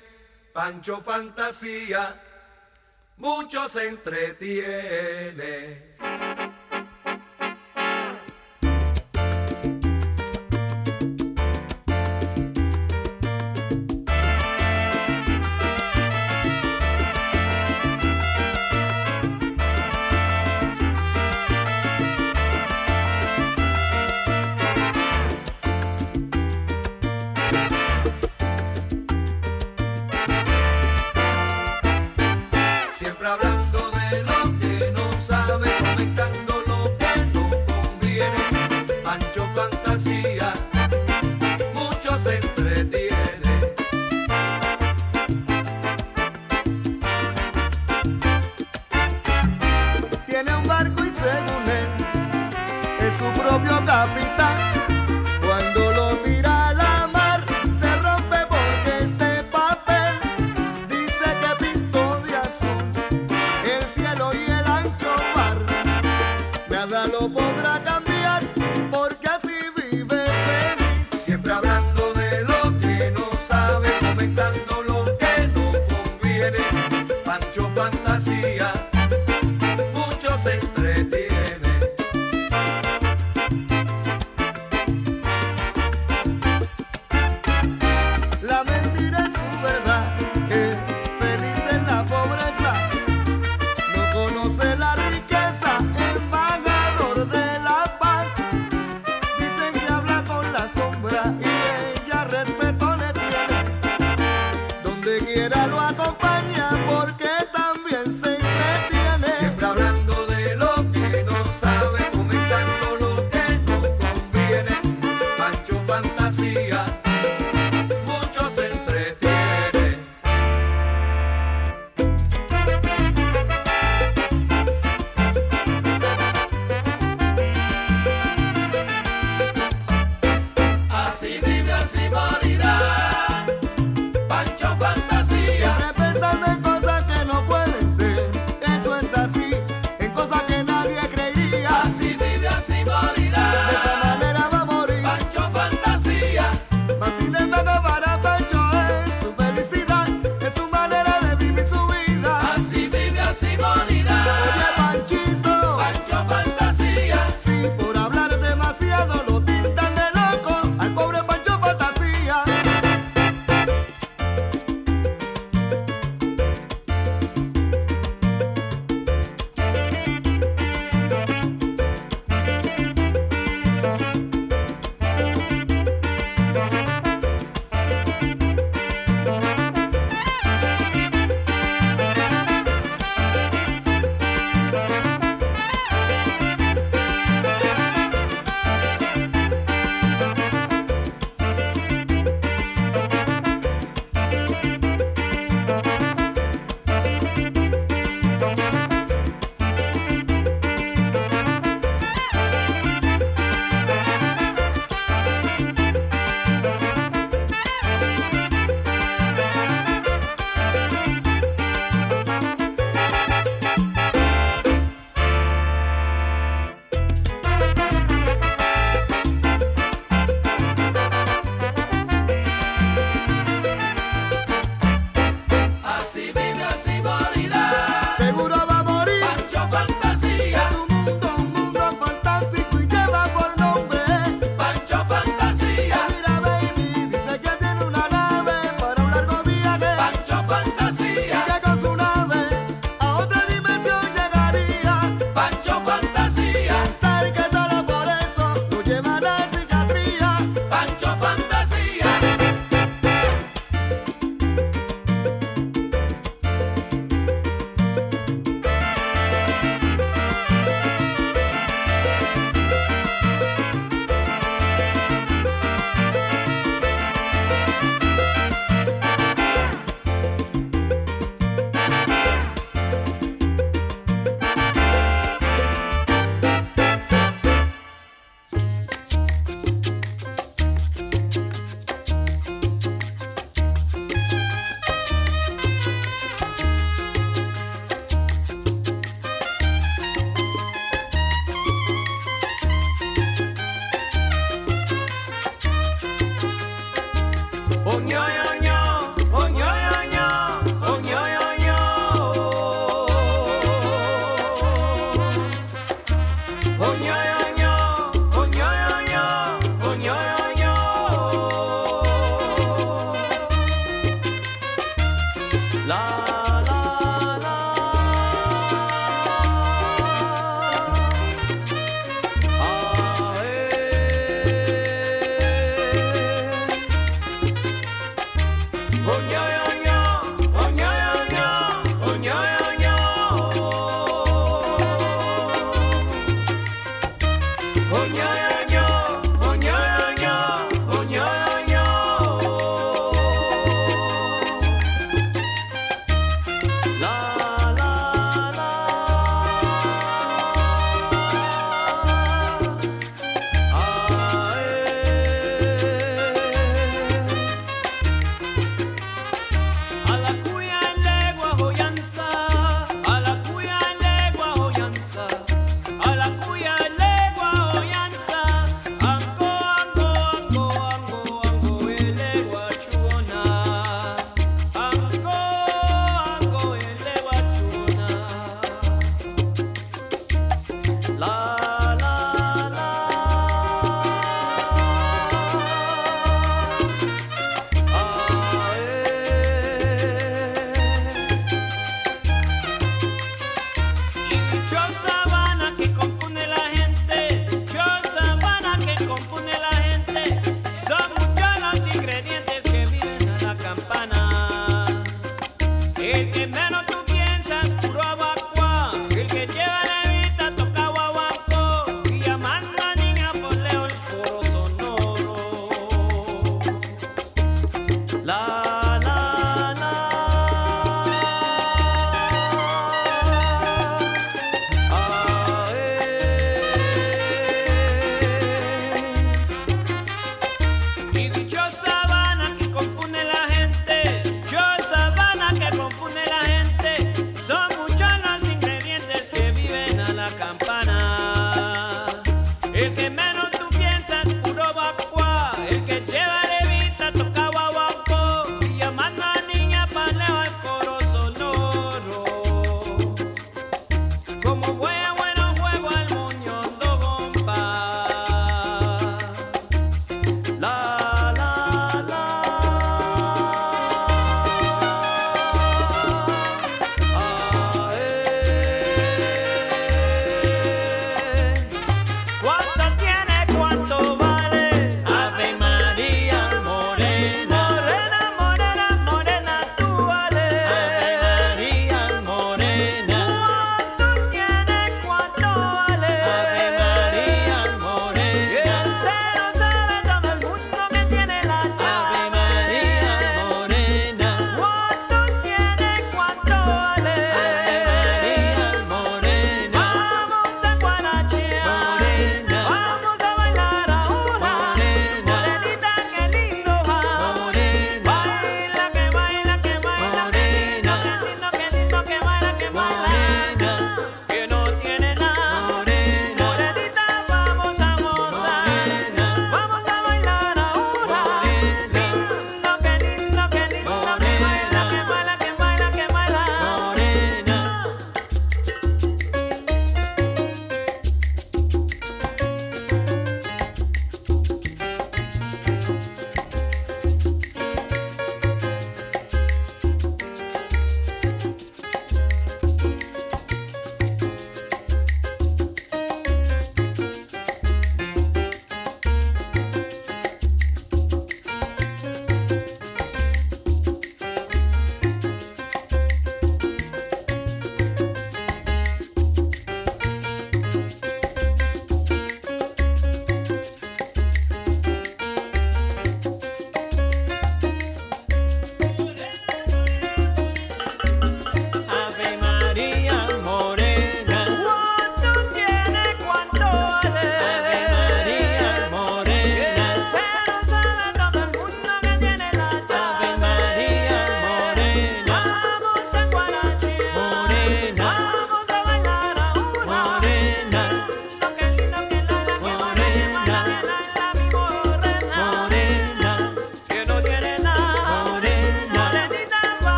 [SPEAKER 13] Pancho Fantasía, muchos se entretiene.
[SPEAKER 14] Pancho Panda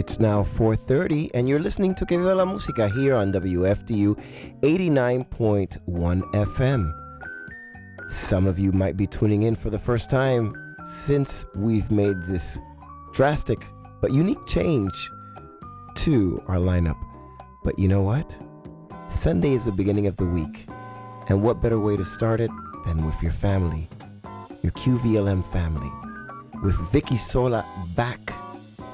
[SPEAKER 5] It's now 4:30 and you're listening to Que Música here on WFDU 89.1 FM. Some of you might be tuning in for the first time since we've made this drastic but unique change to our lineup. But you know what? Sunday is the beginning of the week. And what better way to start it than with your family, your QVLM family, with Vicki Sola back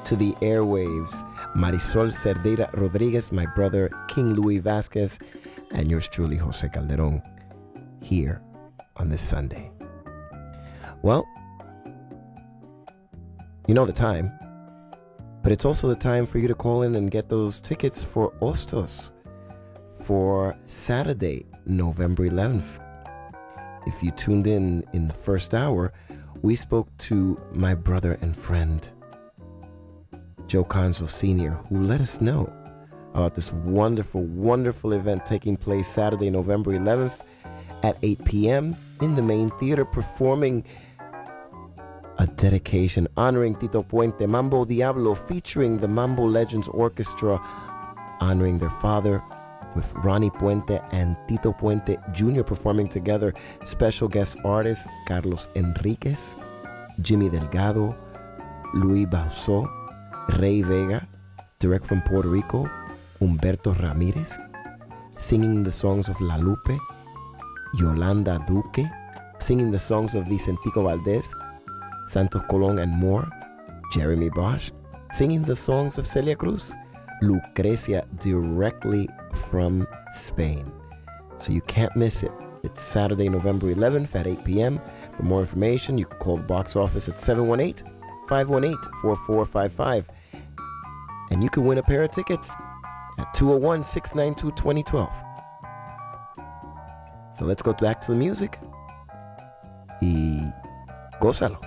[SPEAKER 5] to the airwaves, Marysol Cerdeira Rodriguez, my brother King Louie Vazquez, and yours truly, Jose Calderon, here on this Sunday. Well, you know the time, but it's also the time for you to call in and get those tickets for Hostos for Saturday, November 11th. If you tuned in in the first hour, we spoke to my brother and friend, Joe Conzo Sr., who let us know about this wonderful, wonderful event taking place Saturday, November 11th at 8 p.m. in the main theater, performing a dedication honoring Tito Puente, Mambo Diablo, featuring the Mambo Legends Orchestra, honoring their father with Ronnie Puente and Tito Puente Jr. performing together. Special guest artists Carlos Enriquez, Jimmy Delgado, Luis Bauzo, Ray Vega, direct from Puerto Rico, Humberto Ramirez, singing the songs of La Lupe, Yolanda Duque, singing the songs of Vicentico Valdez, Santos Colon and more, Jeremy Bosch, singing the songs of Celia Cruz, Lucrecia directly from Spain. So you can't miss it. It's Saturday, November 11th at 8 p.m. For more information, you can call the box office at 718 518 4455. And you can win a pair of tickets at 201 692 2012. So let's go back to the music. Y gózalo.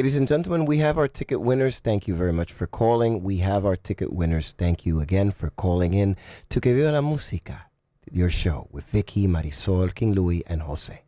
[SPEAKER 15] Ladies and gentlemen, we have our ticket winners. Thank you very much for calling. We have our ticket winners. Thank you again for calling in to Que Viva la Música, your show with Vicki, Marysol, King Louie, and Jose.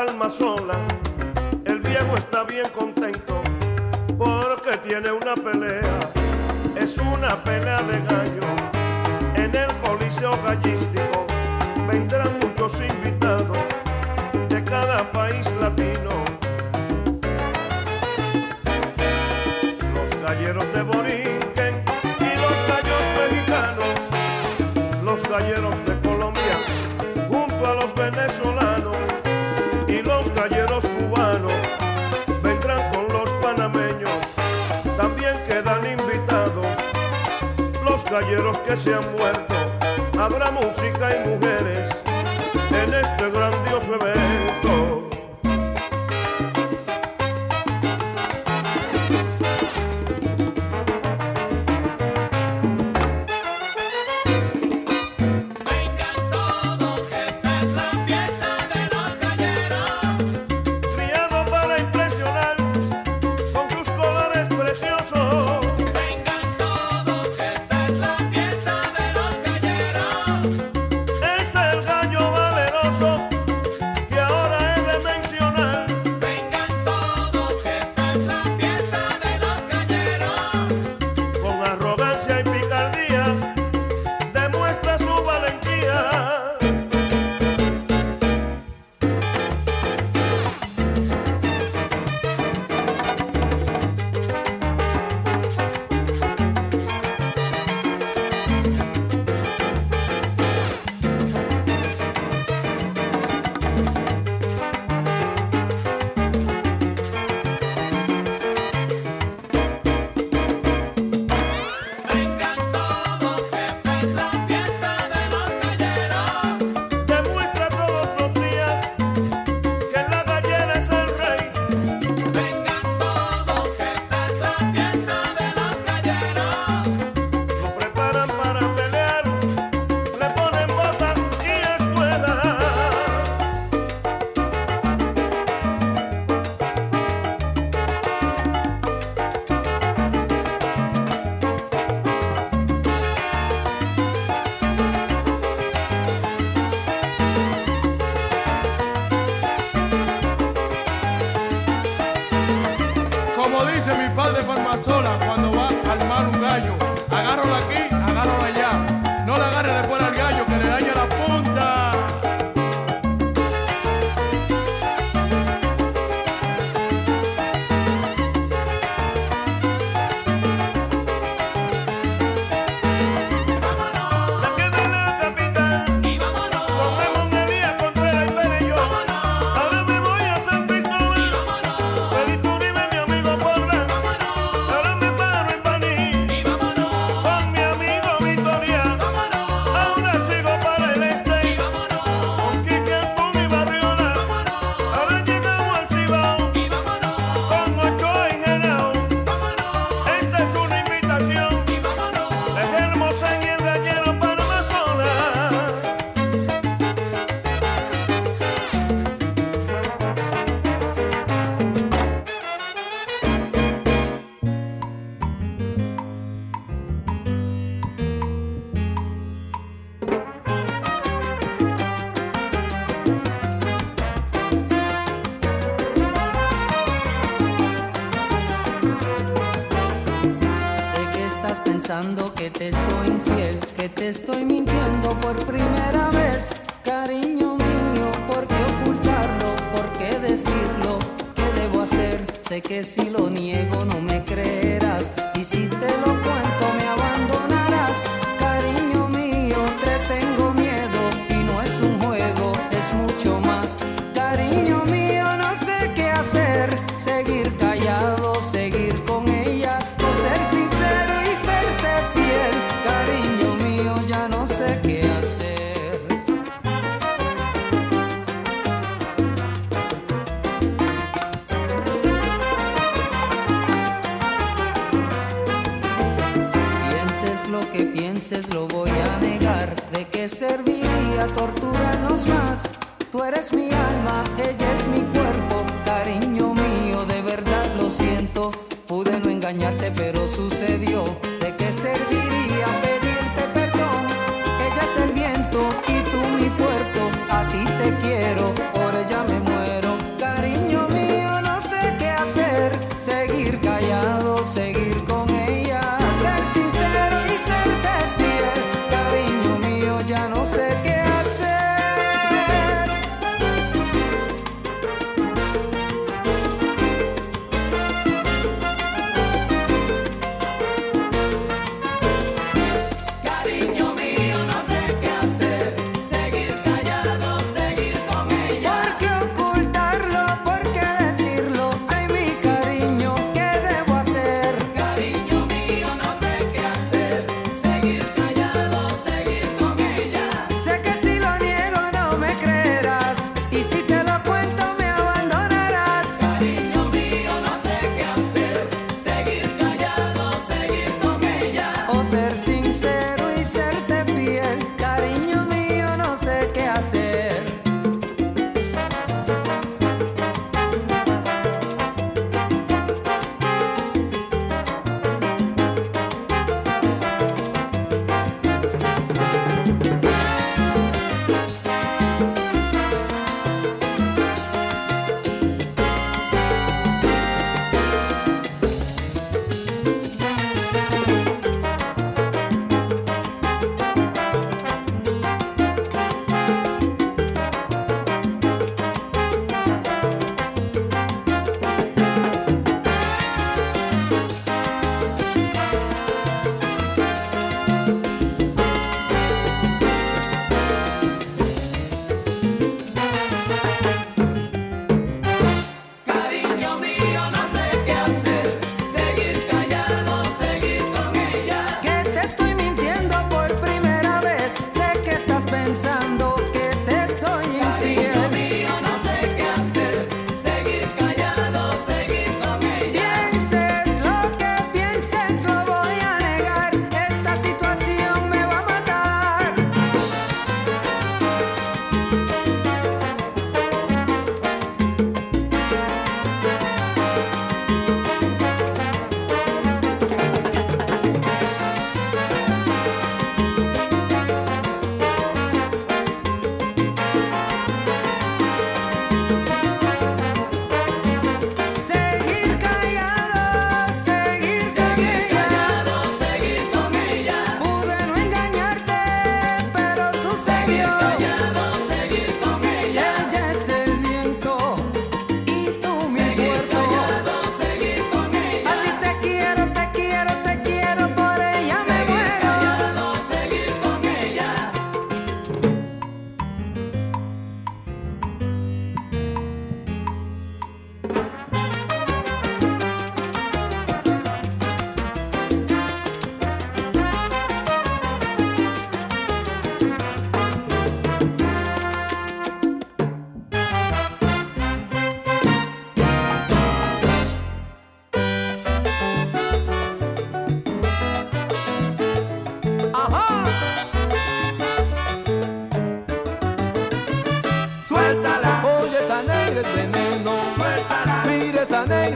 [SPEAKER 16] Palma Sola.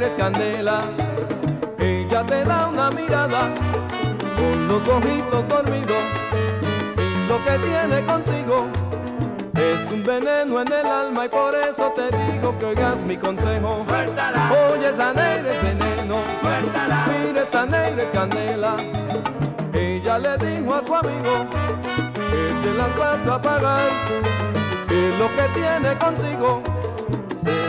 [SPEAKER 17] Eres
[SPEAKER 18] candela. Ella te da una mirada con los ojitos dormidos. Y lo que tiene contigo es un veneno en el alma y por eso te digo que oigas mi consejo.
[SPEAKER 3] Suéltala.
[SPEAKER 18] Oye, esa negra es veneno.
[SPEAKER 3] Suéltala.
[SPEAKER 18] Mira, esa negra es candela. Ella le dijo a su amigo que se las vas a pagar. Que lo que tiene contigo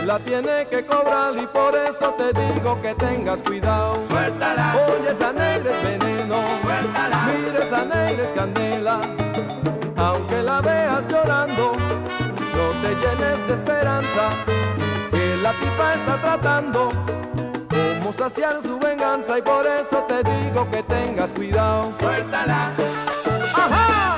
[SPEAKER 18] la tiene que cobrar y por eso te digo que tengas cuidado.
[SPEAKER 3] Suéltala.
[SPEAKER 18] Oye, esa negra es veneno.
[SPEAKER 3] Suéltala.
[SPEAKER 18] Mira, esa negra es candela. Aunque la veas llorando, no te llenes de esperanza. Que la tipa está tratando como saciar su venganza y por eso te digo que tengas cuidado.
[SPEAKER 3] Suéltala.
[SPEAKER 18] ¡Ajá!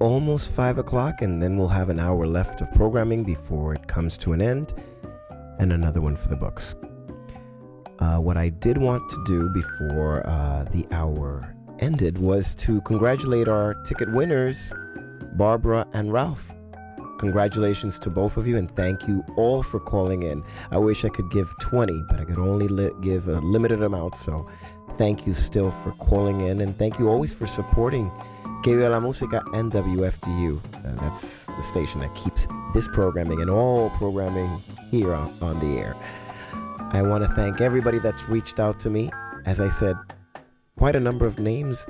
[SPEAKER 5] Almost five o'clock, and then we'll have an hour left of programming before it comes to an end, and another one for the books. Uh, what I did want to do before uh, the hour ended was to congratulate our ticket winners, Barbara and Ralph. Congratulations to both of you, and thank you all for calling in. I wish I could give 20, but I could only li- give a limited amount, so thank you still for calling in, and thank you always for supporting Que Viva la Música and WFDU. Uh, that's the station that keeps this programming and all programming here on, on the air. I want to thank everybody that's reached out to me. As I said, quite a number of names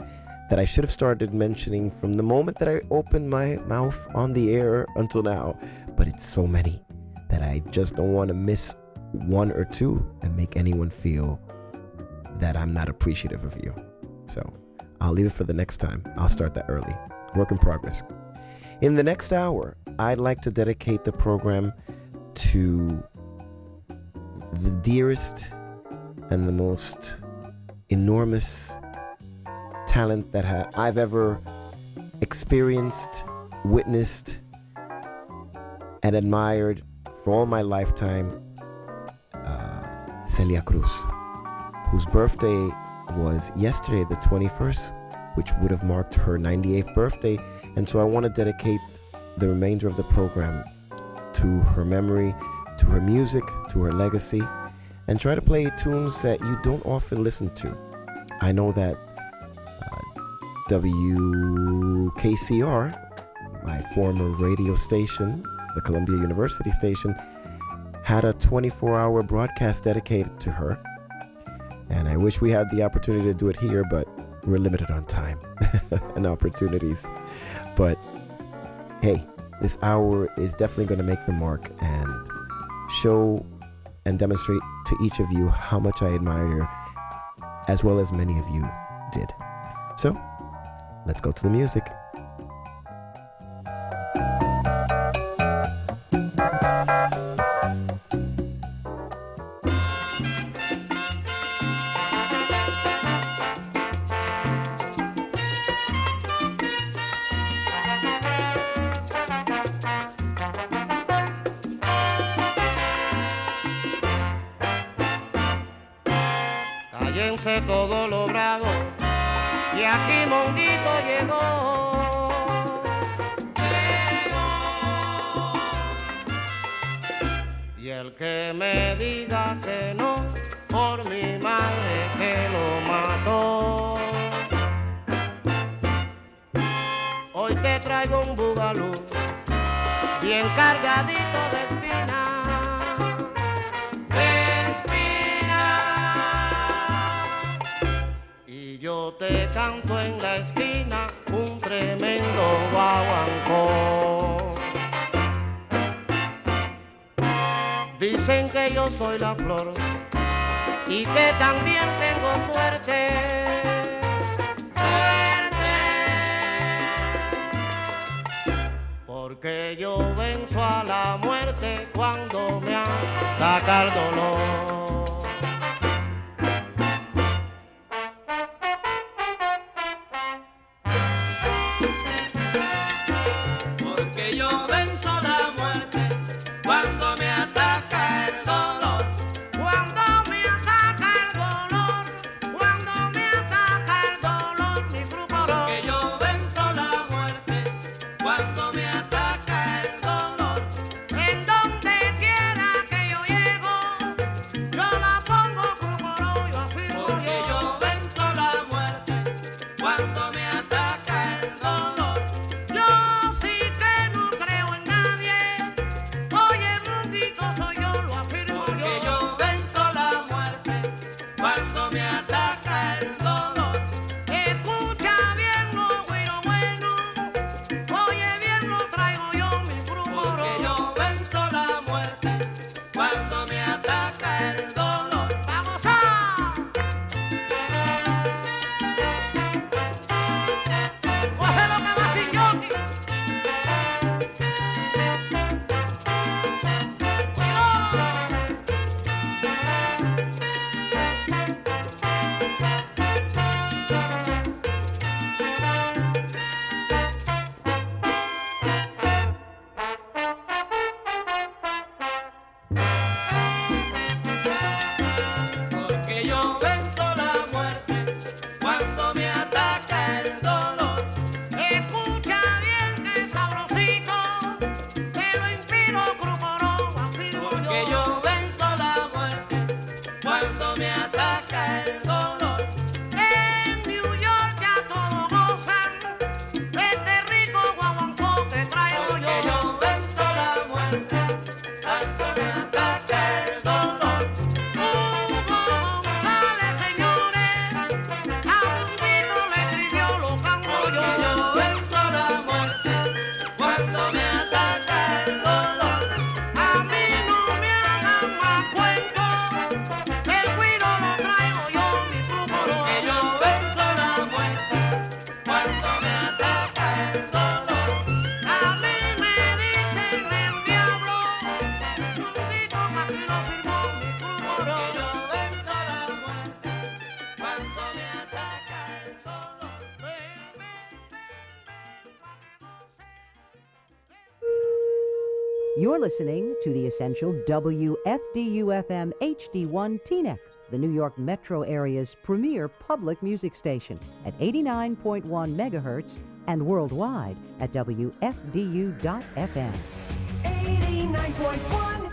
[SPEAKER 5] that I should have started mentioning from the moment that I opened my mouth on the air until now. But it's so many that I just don't want to miss one or two and make anyone feel that I'm not appreciative of you. So I'll leave it for the next time. I'll start that early. Work in progress. In the next hour, I'd like to dedicate the program to the dearest and the most enormous talent that ha- I've ever experienced, witnessed, and admired for all my lifetime uh, Celia Cruz, whose birthday was yesterday, the 21st, which would have marked her 98th birthday. And so I want to dedicate the remainder of the program to her memory, to her music, to her legacy. and try to play tunes that you don't often listen to. I know that uh, WKCR, my former radio station, the Columbia University station, had a 24 hour broadcast dedicated to her. And I wish we had the opportunity to do it here, but we're limited on time and opportunities. But hey, this hour is definitely going to make the mark and show and demonstrate to each of you how much I admire you, as well as many of you did. So, let's go to the music.
[SPEAKER 19] Cállense que me diga que no, por mi madre que lo mató. Hoy te traigo un bugalú, bien cargadito de espinas. de espinas. Y yo te canto en la esquina un tremendo guaguancó. Dicen que yo soy la flor y que también tengo suerte. Suerte. Porque yo venzo a la muerte cuando me ataca el dolor.
[SPEAKER 1] Listening to the essential WFDU-FM HD1 Teaneck, the New York metro area's premier public music station at 89.1 megahertz and worldwide at WFDU.FM.
[SPEAKER 20] 89.1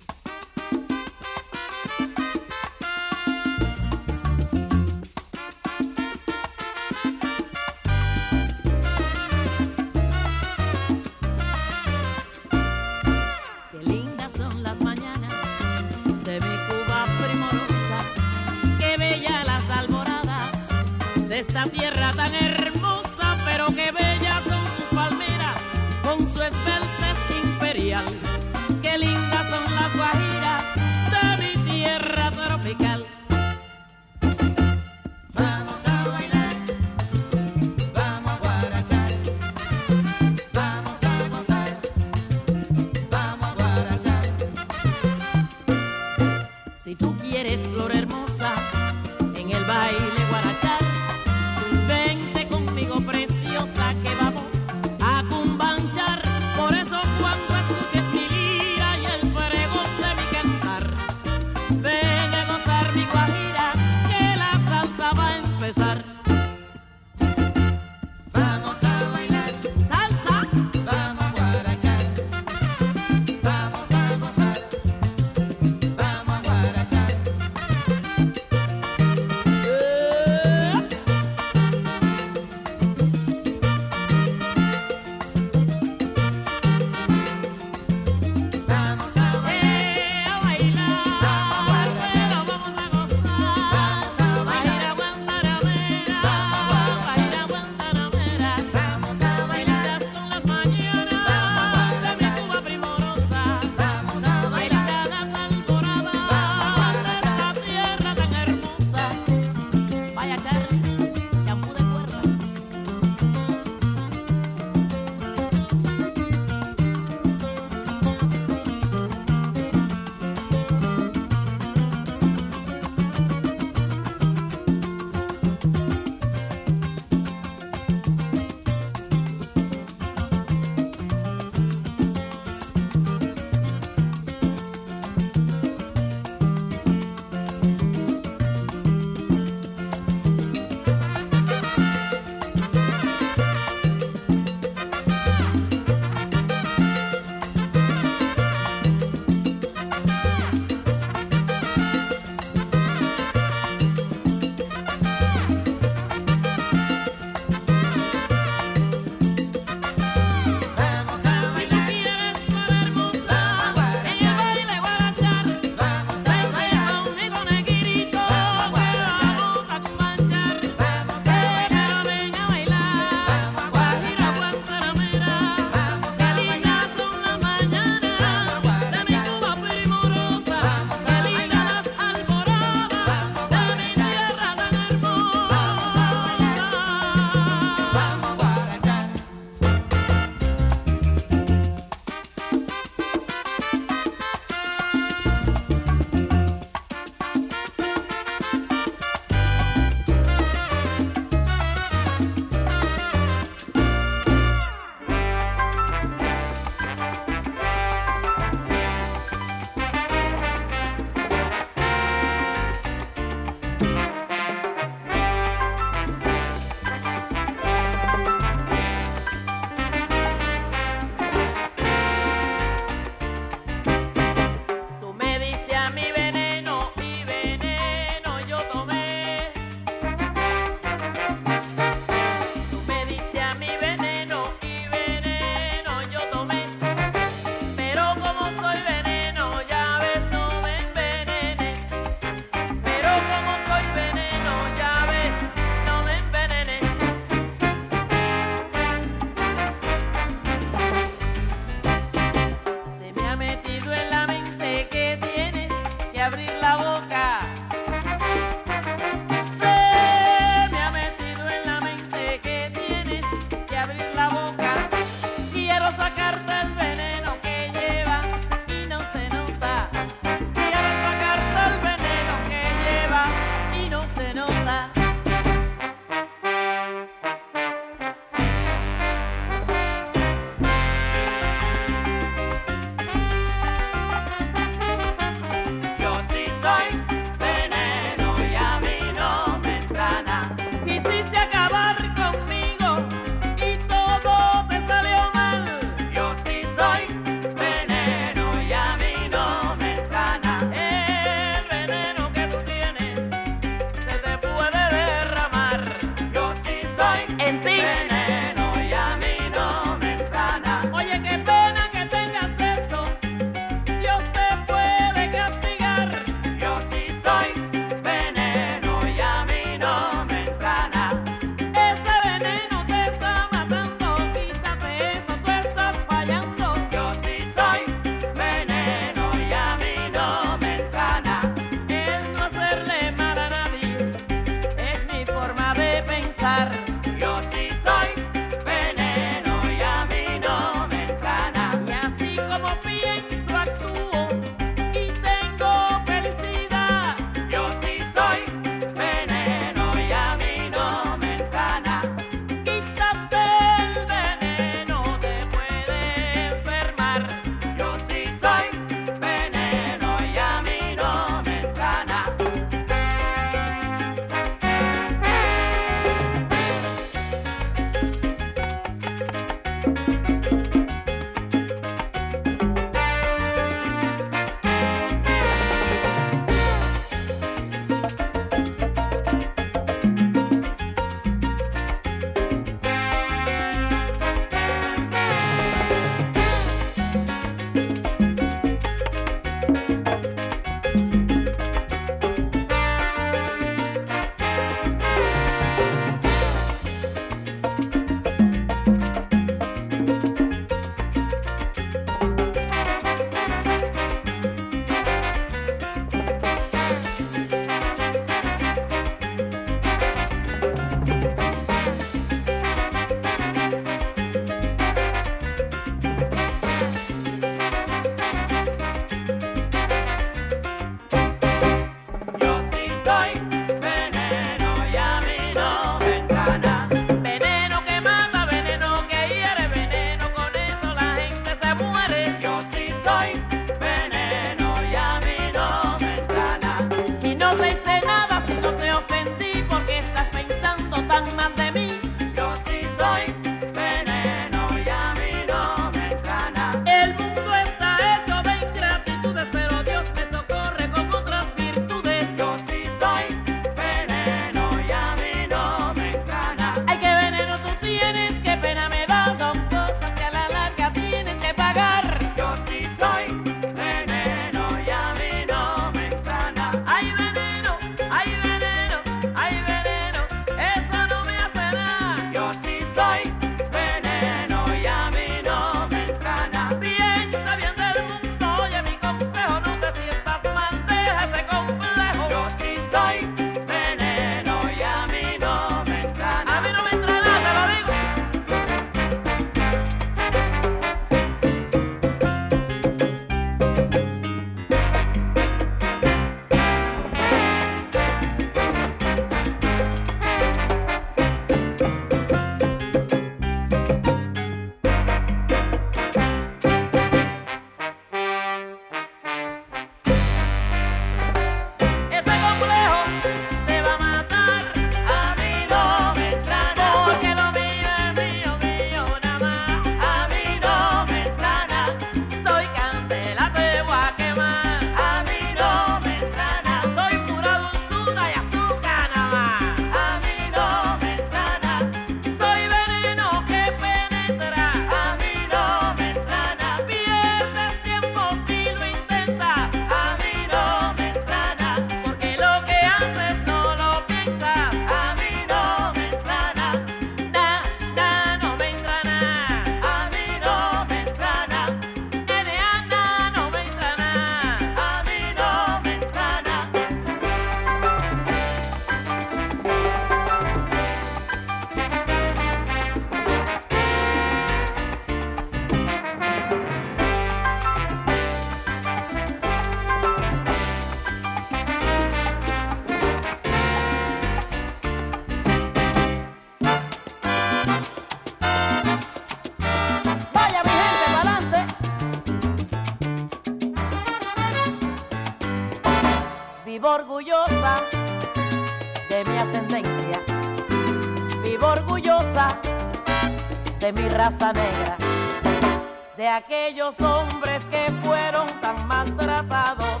[SPEAKER 21] de
[SPEAKER 22] aquellos hombres que fueron tan maltratados.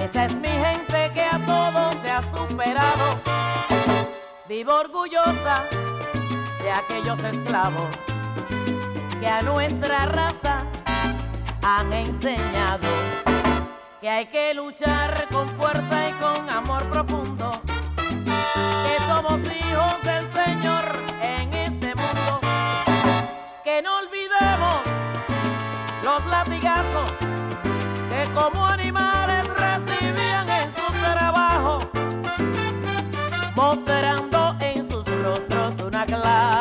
[SPEAKER 22] Esa es mi gente que a todos se ha superado. Vivo orgullosa de aquellos esclavos que a nuestra raza han enseñado que hay que luchar con fuerza y con amor profundo, que somos hijos del Señor que no olvidemos los latigazos que como animales recibían en su trabajo, mostrando en sus rostros una clara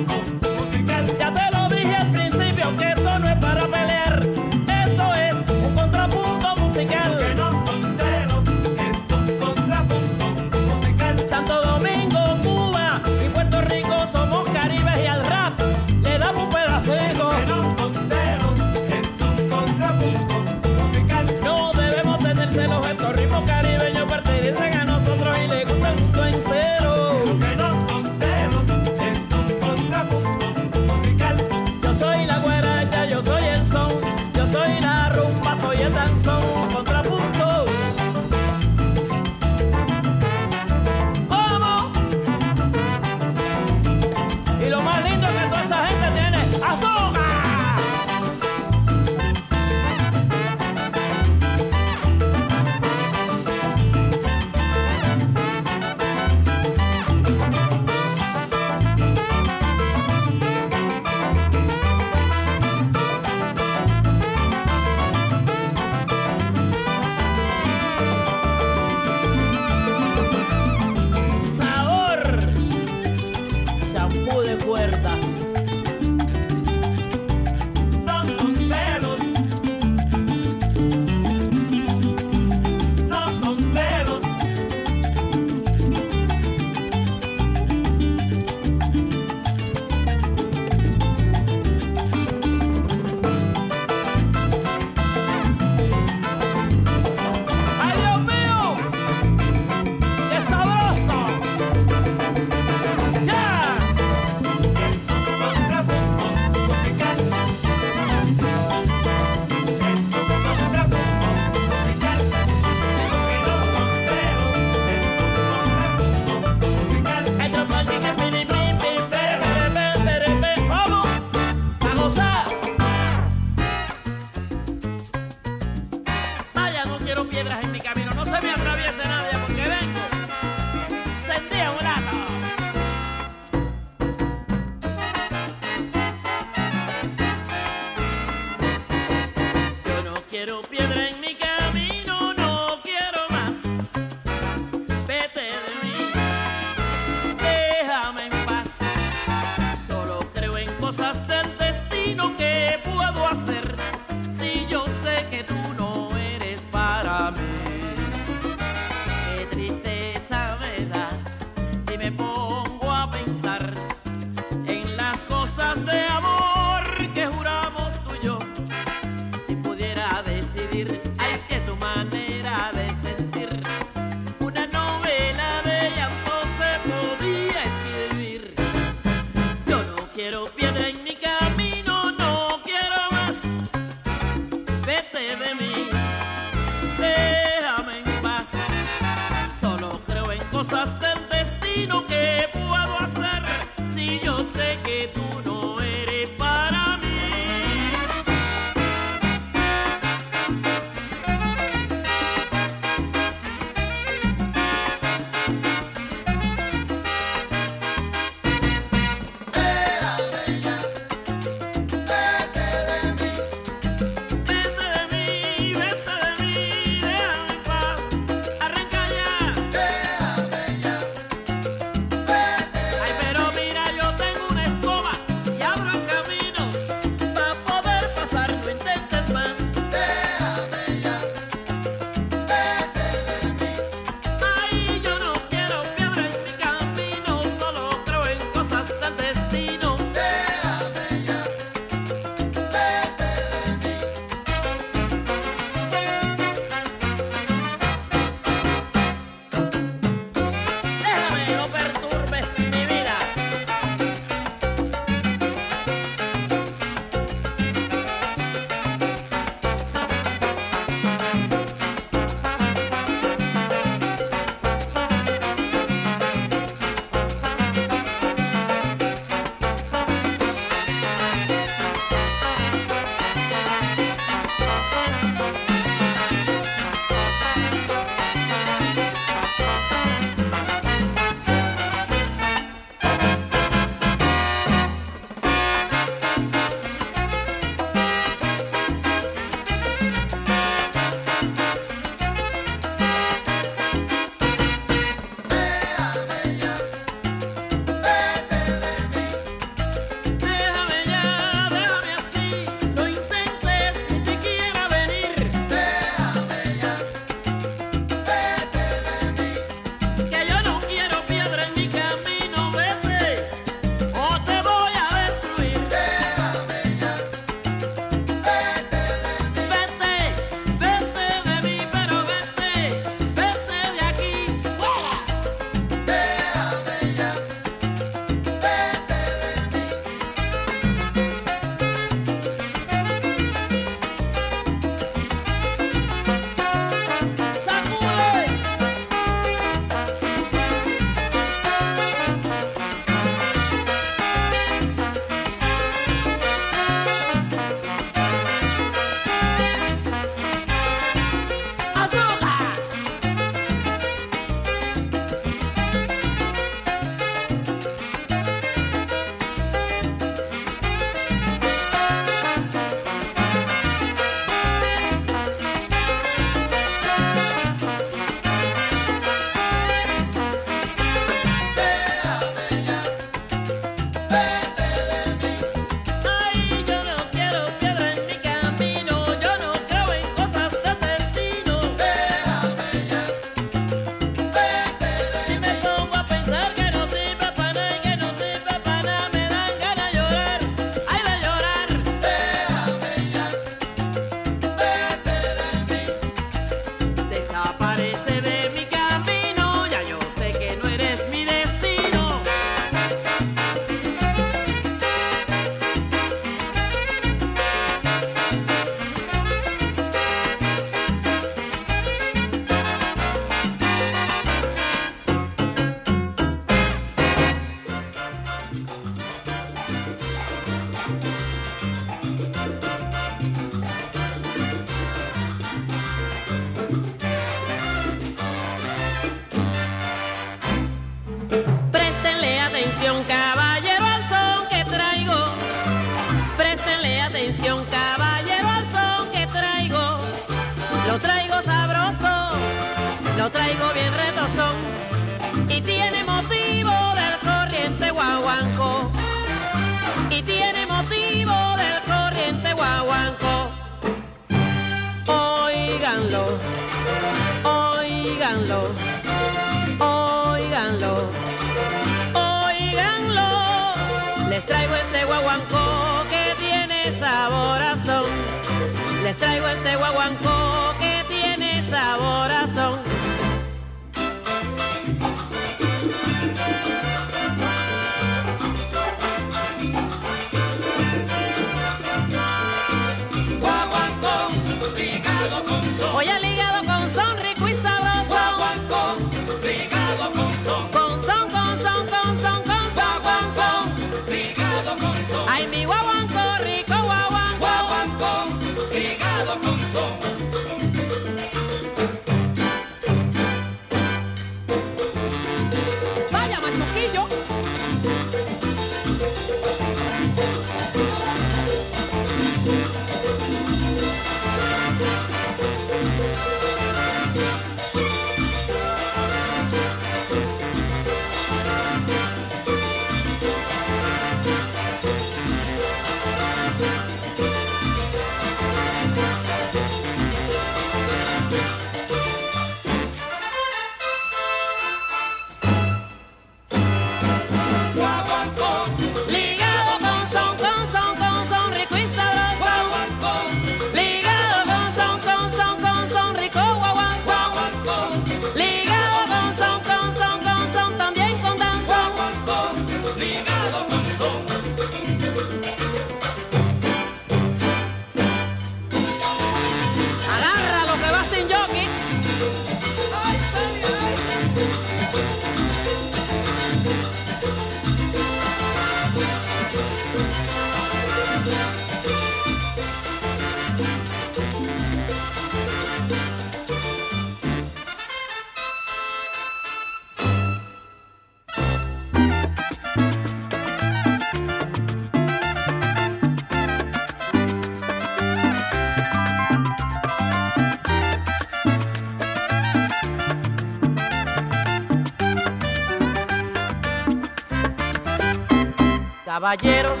[SPEAKER 22] Caballeros,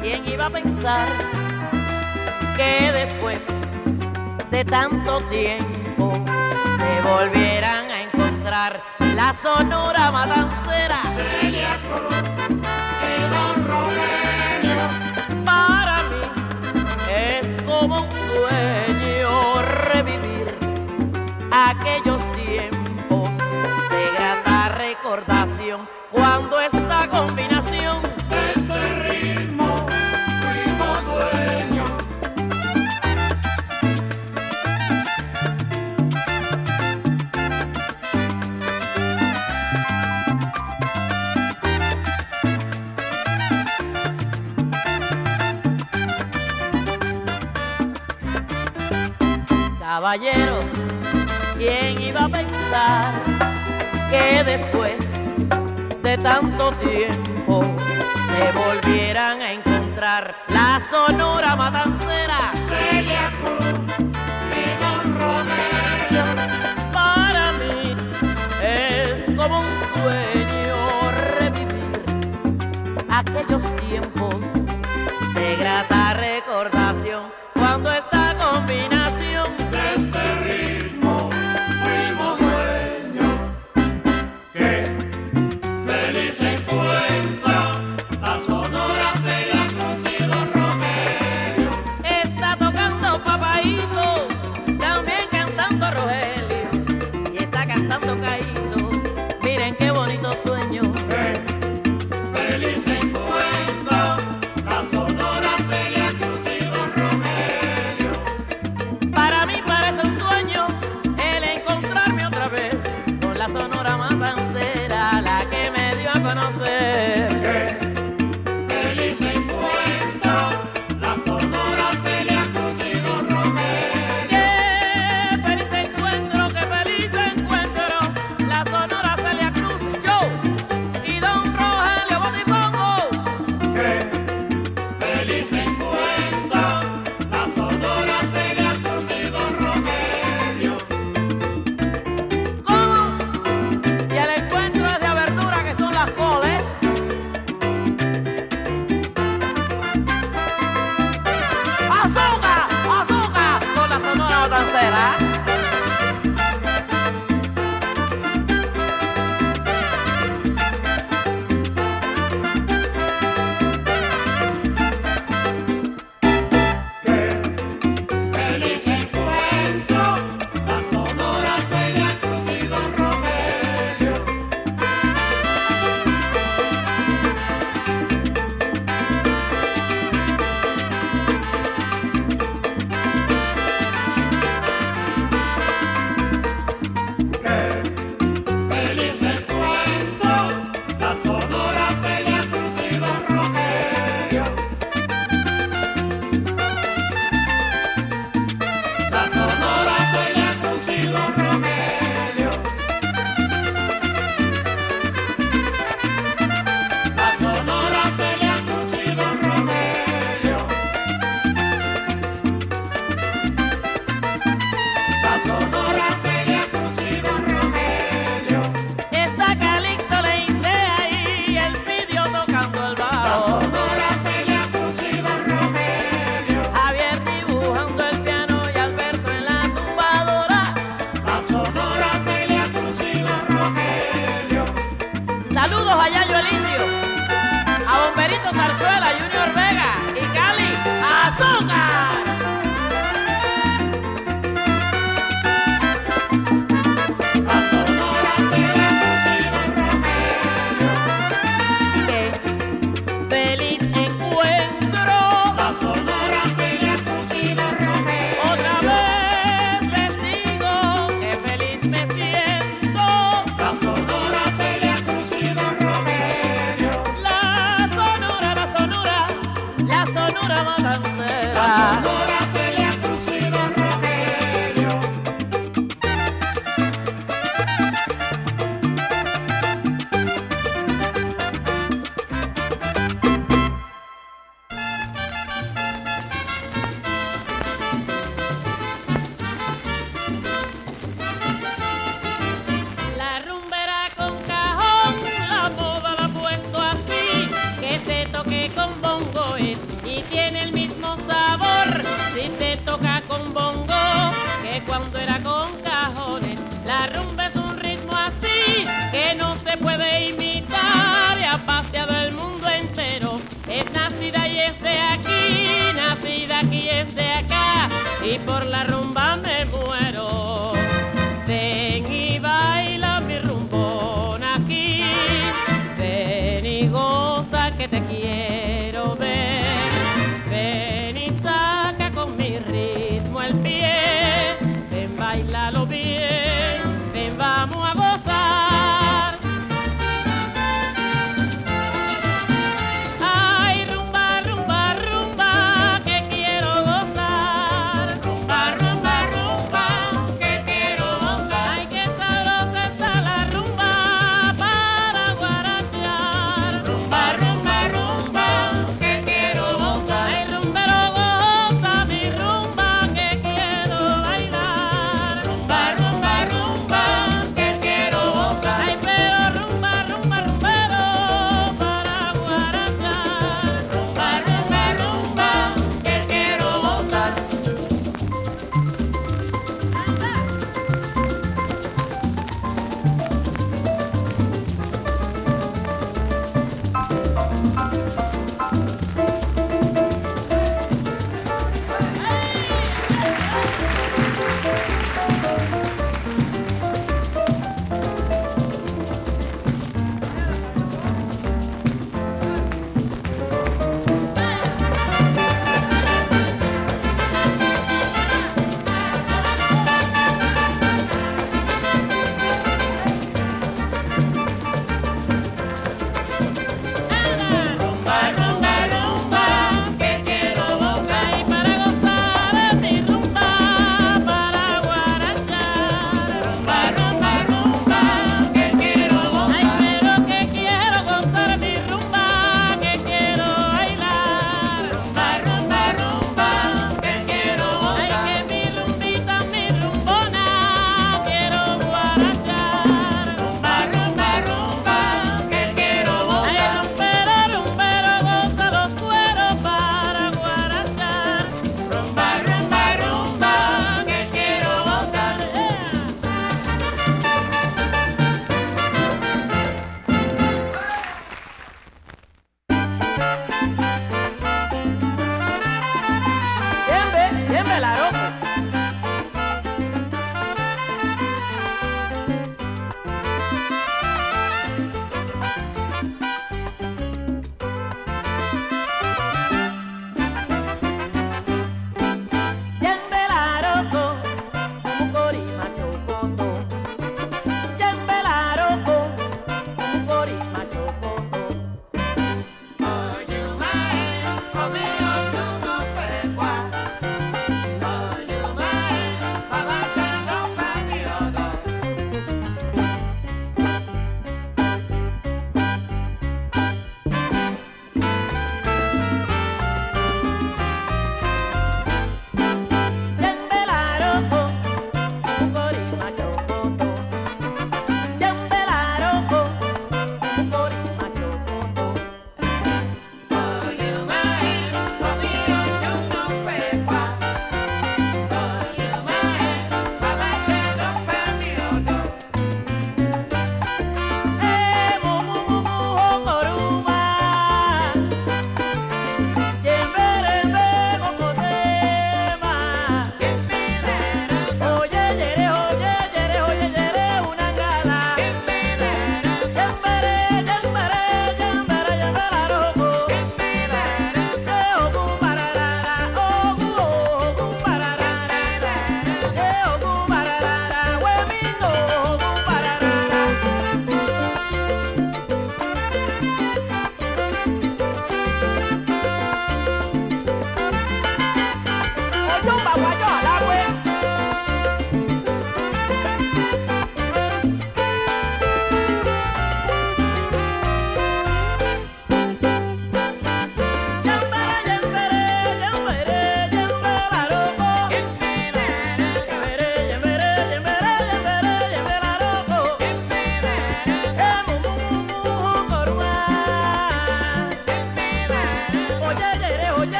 [SPEAKER 22] ¿quién iba a pensar que después de tanto tiempo se volvieran a encontrar la sonora matancera? Celia Cruz y Don Rogelio. Para mí es como un sueño revivir aquellos caballeros, ¿quién iba a pensar que después de tanto tiempo se volvieran a encontrar la sonora matancera?
[SPEAKER 23] Celia Cruz y Don Romero.
[SPEAKER 22] Para mí es como un sueño revivir aquellos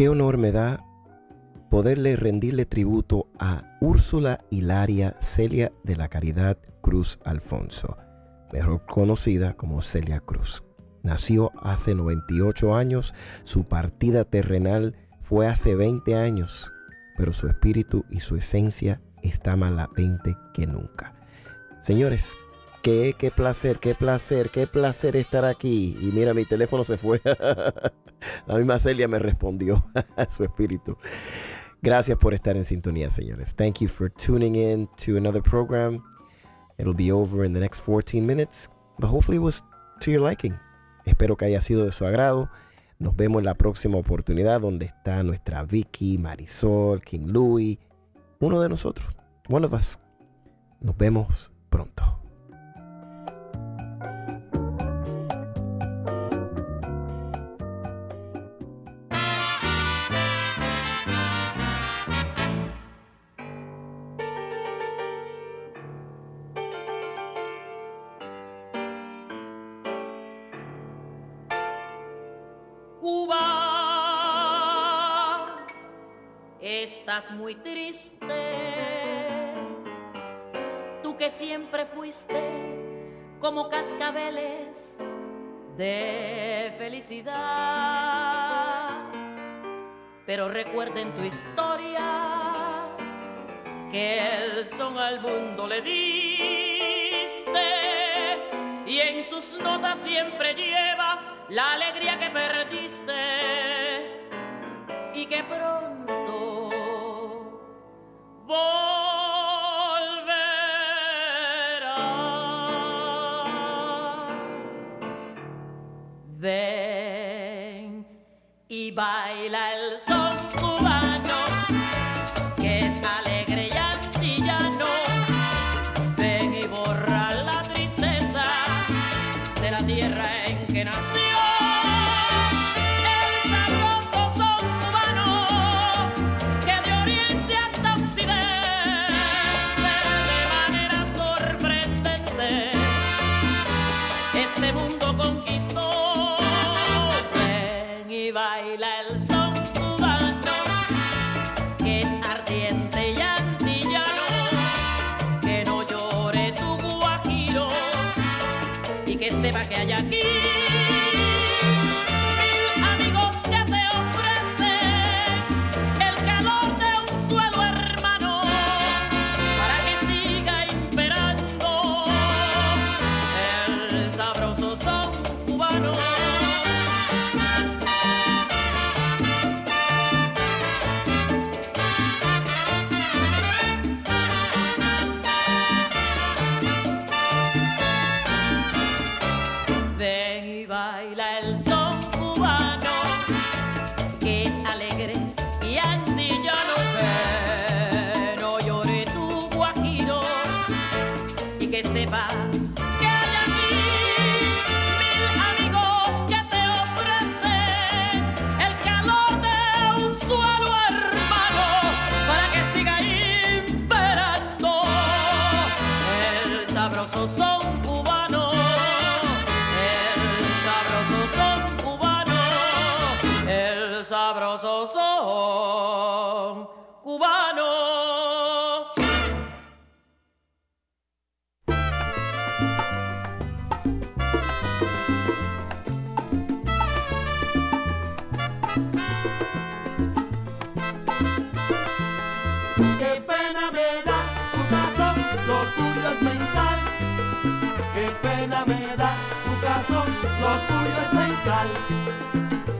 [SPEAKER 23] qué
[SPEAKER 5] honor me da poderle rendirle tributo a Úrsula Hilaria Celia de la Caridad Cruz Alfonso, mejor conocida como Celia Cruz. Nació hace 98 años, su partida terrenal fue hace 20 años, pero su espíritu y su esencia está más latente que nunca. Señores, qué, qué placer, qué placer, qué placer estar aquí. Y mira, mi teléfono se fue. La misma Celia me respondió, su espíritu. Gracias por estar en sintonía, señores. Thank you for tuning in to another program. It'll be over in the next 14 minutes, but hopefully it was to your liking. Espero que haya sido de su agrado. Nos vemos en la próxima oportunidad donde está nuestra Vicky, Marisol, King Louis, uno de nosotros, one of us. Nos vemos pronto.
[SPEAKER 22] Muy triste. Tú que siempre fuiste como cascabeles de felicidad. Pero recuerda en tu historia que el son al mundo le diste y en sus notas siempre lleva la alegría que perdiste y que pronto volverá. Ven y baila el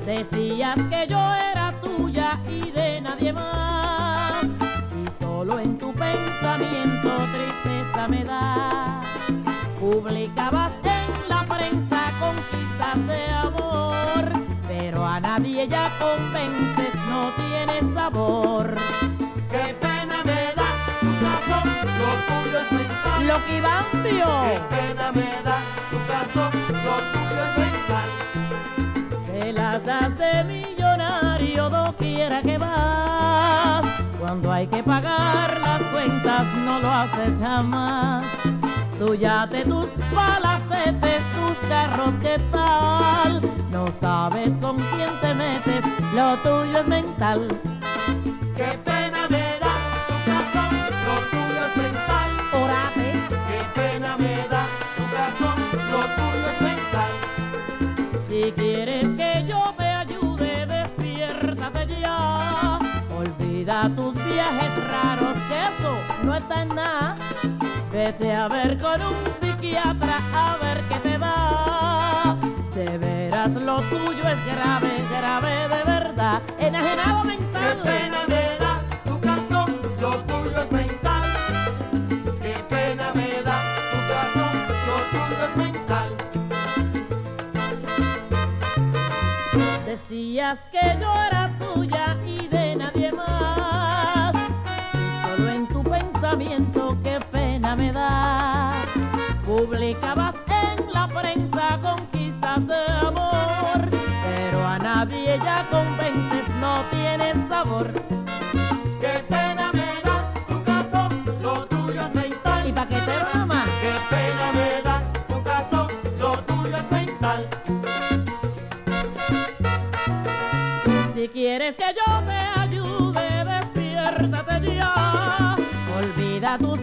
[SPEAKER 22] Decías que yo era tuya y de nadie más. Y solo en tu pensamiento tristeza me da. Publicabas en la prensa conquistas de amor. Pero a nadie ya convences, no tienes sabor.
[SPEAKER 14] Qué pena me da tu caso, lo tuyo es mental.
[SPEAKER 22] Lo que.
[SPEAKER 14] Qué pena me da tu caso, lo tuyo es mental
[SPEAKER 22] de millonario doquiera que vas. Cuando hay que pagar las cuentas no lo haces jamás. Tú yate tus palacetes, tus carros, ¿qué tal? No sabes con quién te metes, lo tuyo es mental. Vete a ver con un psiquiatra a ver qué te da. De veras lo tuyo es grave, grave de verdad. Enajenado mental.
[SPEAKER 8] Qué pena me da tu caso, lo tuyo es mental. Qué pena me da tu caso, lo tuyo es mental.
[SPEAKER 22] Decías que yo era pena me da. Publicabas en la prensa conquistas de amor, pero a nadie ya convences, no tienes sabor.
[SPEAKER 8] Qué pena me da tu caso, lo tuyo es mental.
[SPEAKER 22] ¿Y pa' qué te rama?
[SPEAKER 8] Qué pena me da tu caso, lo tuyo es mental.
[SPEAKER 22] Si quieres que yo te ayude, despiértate ya. Olvida tus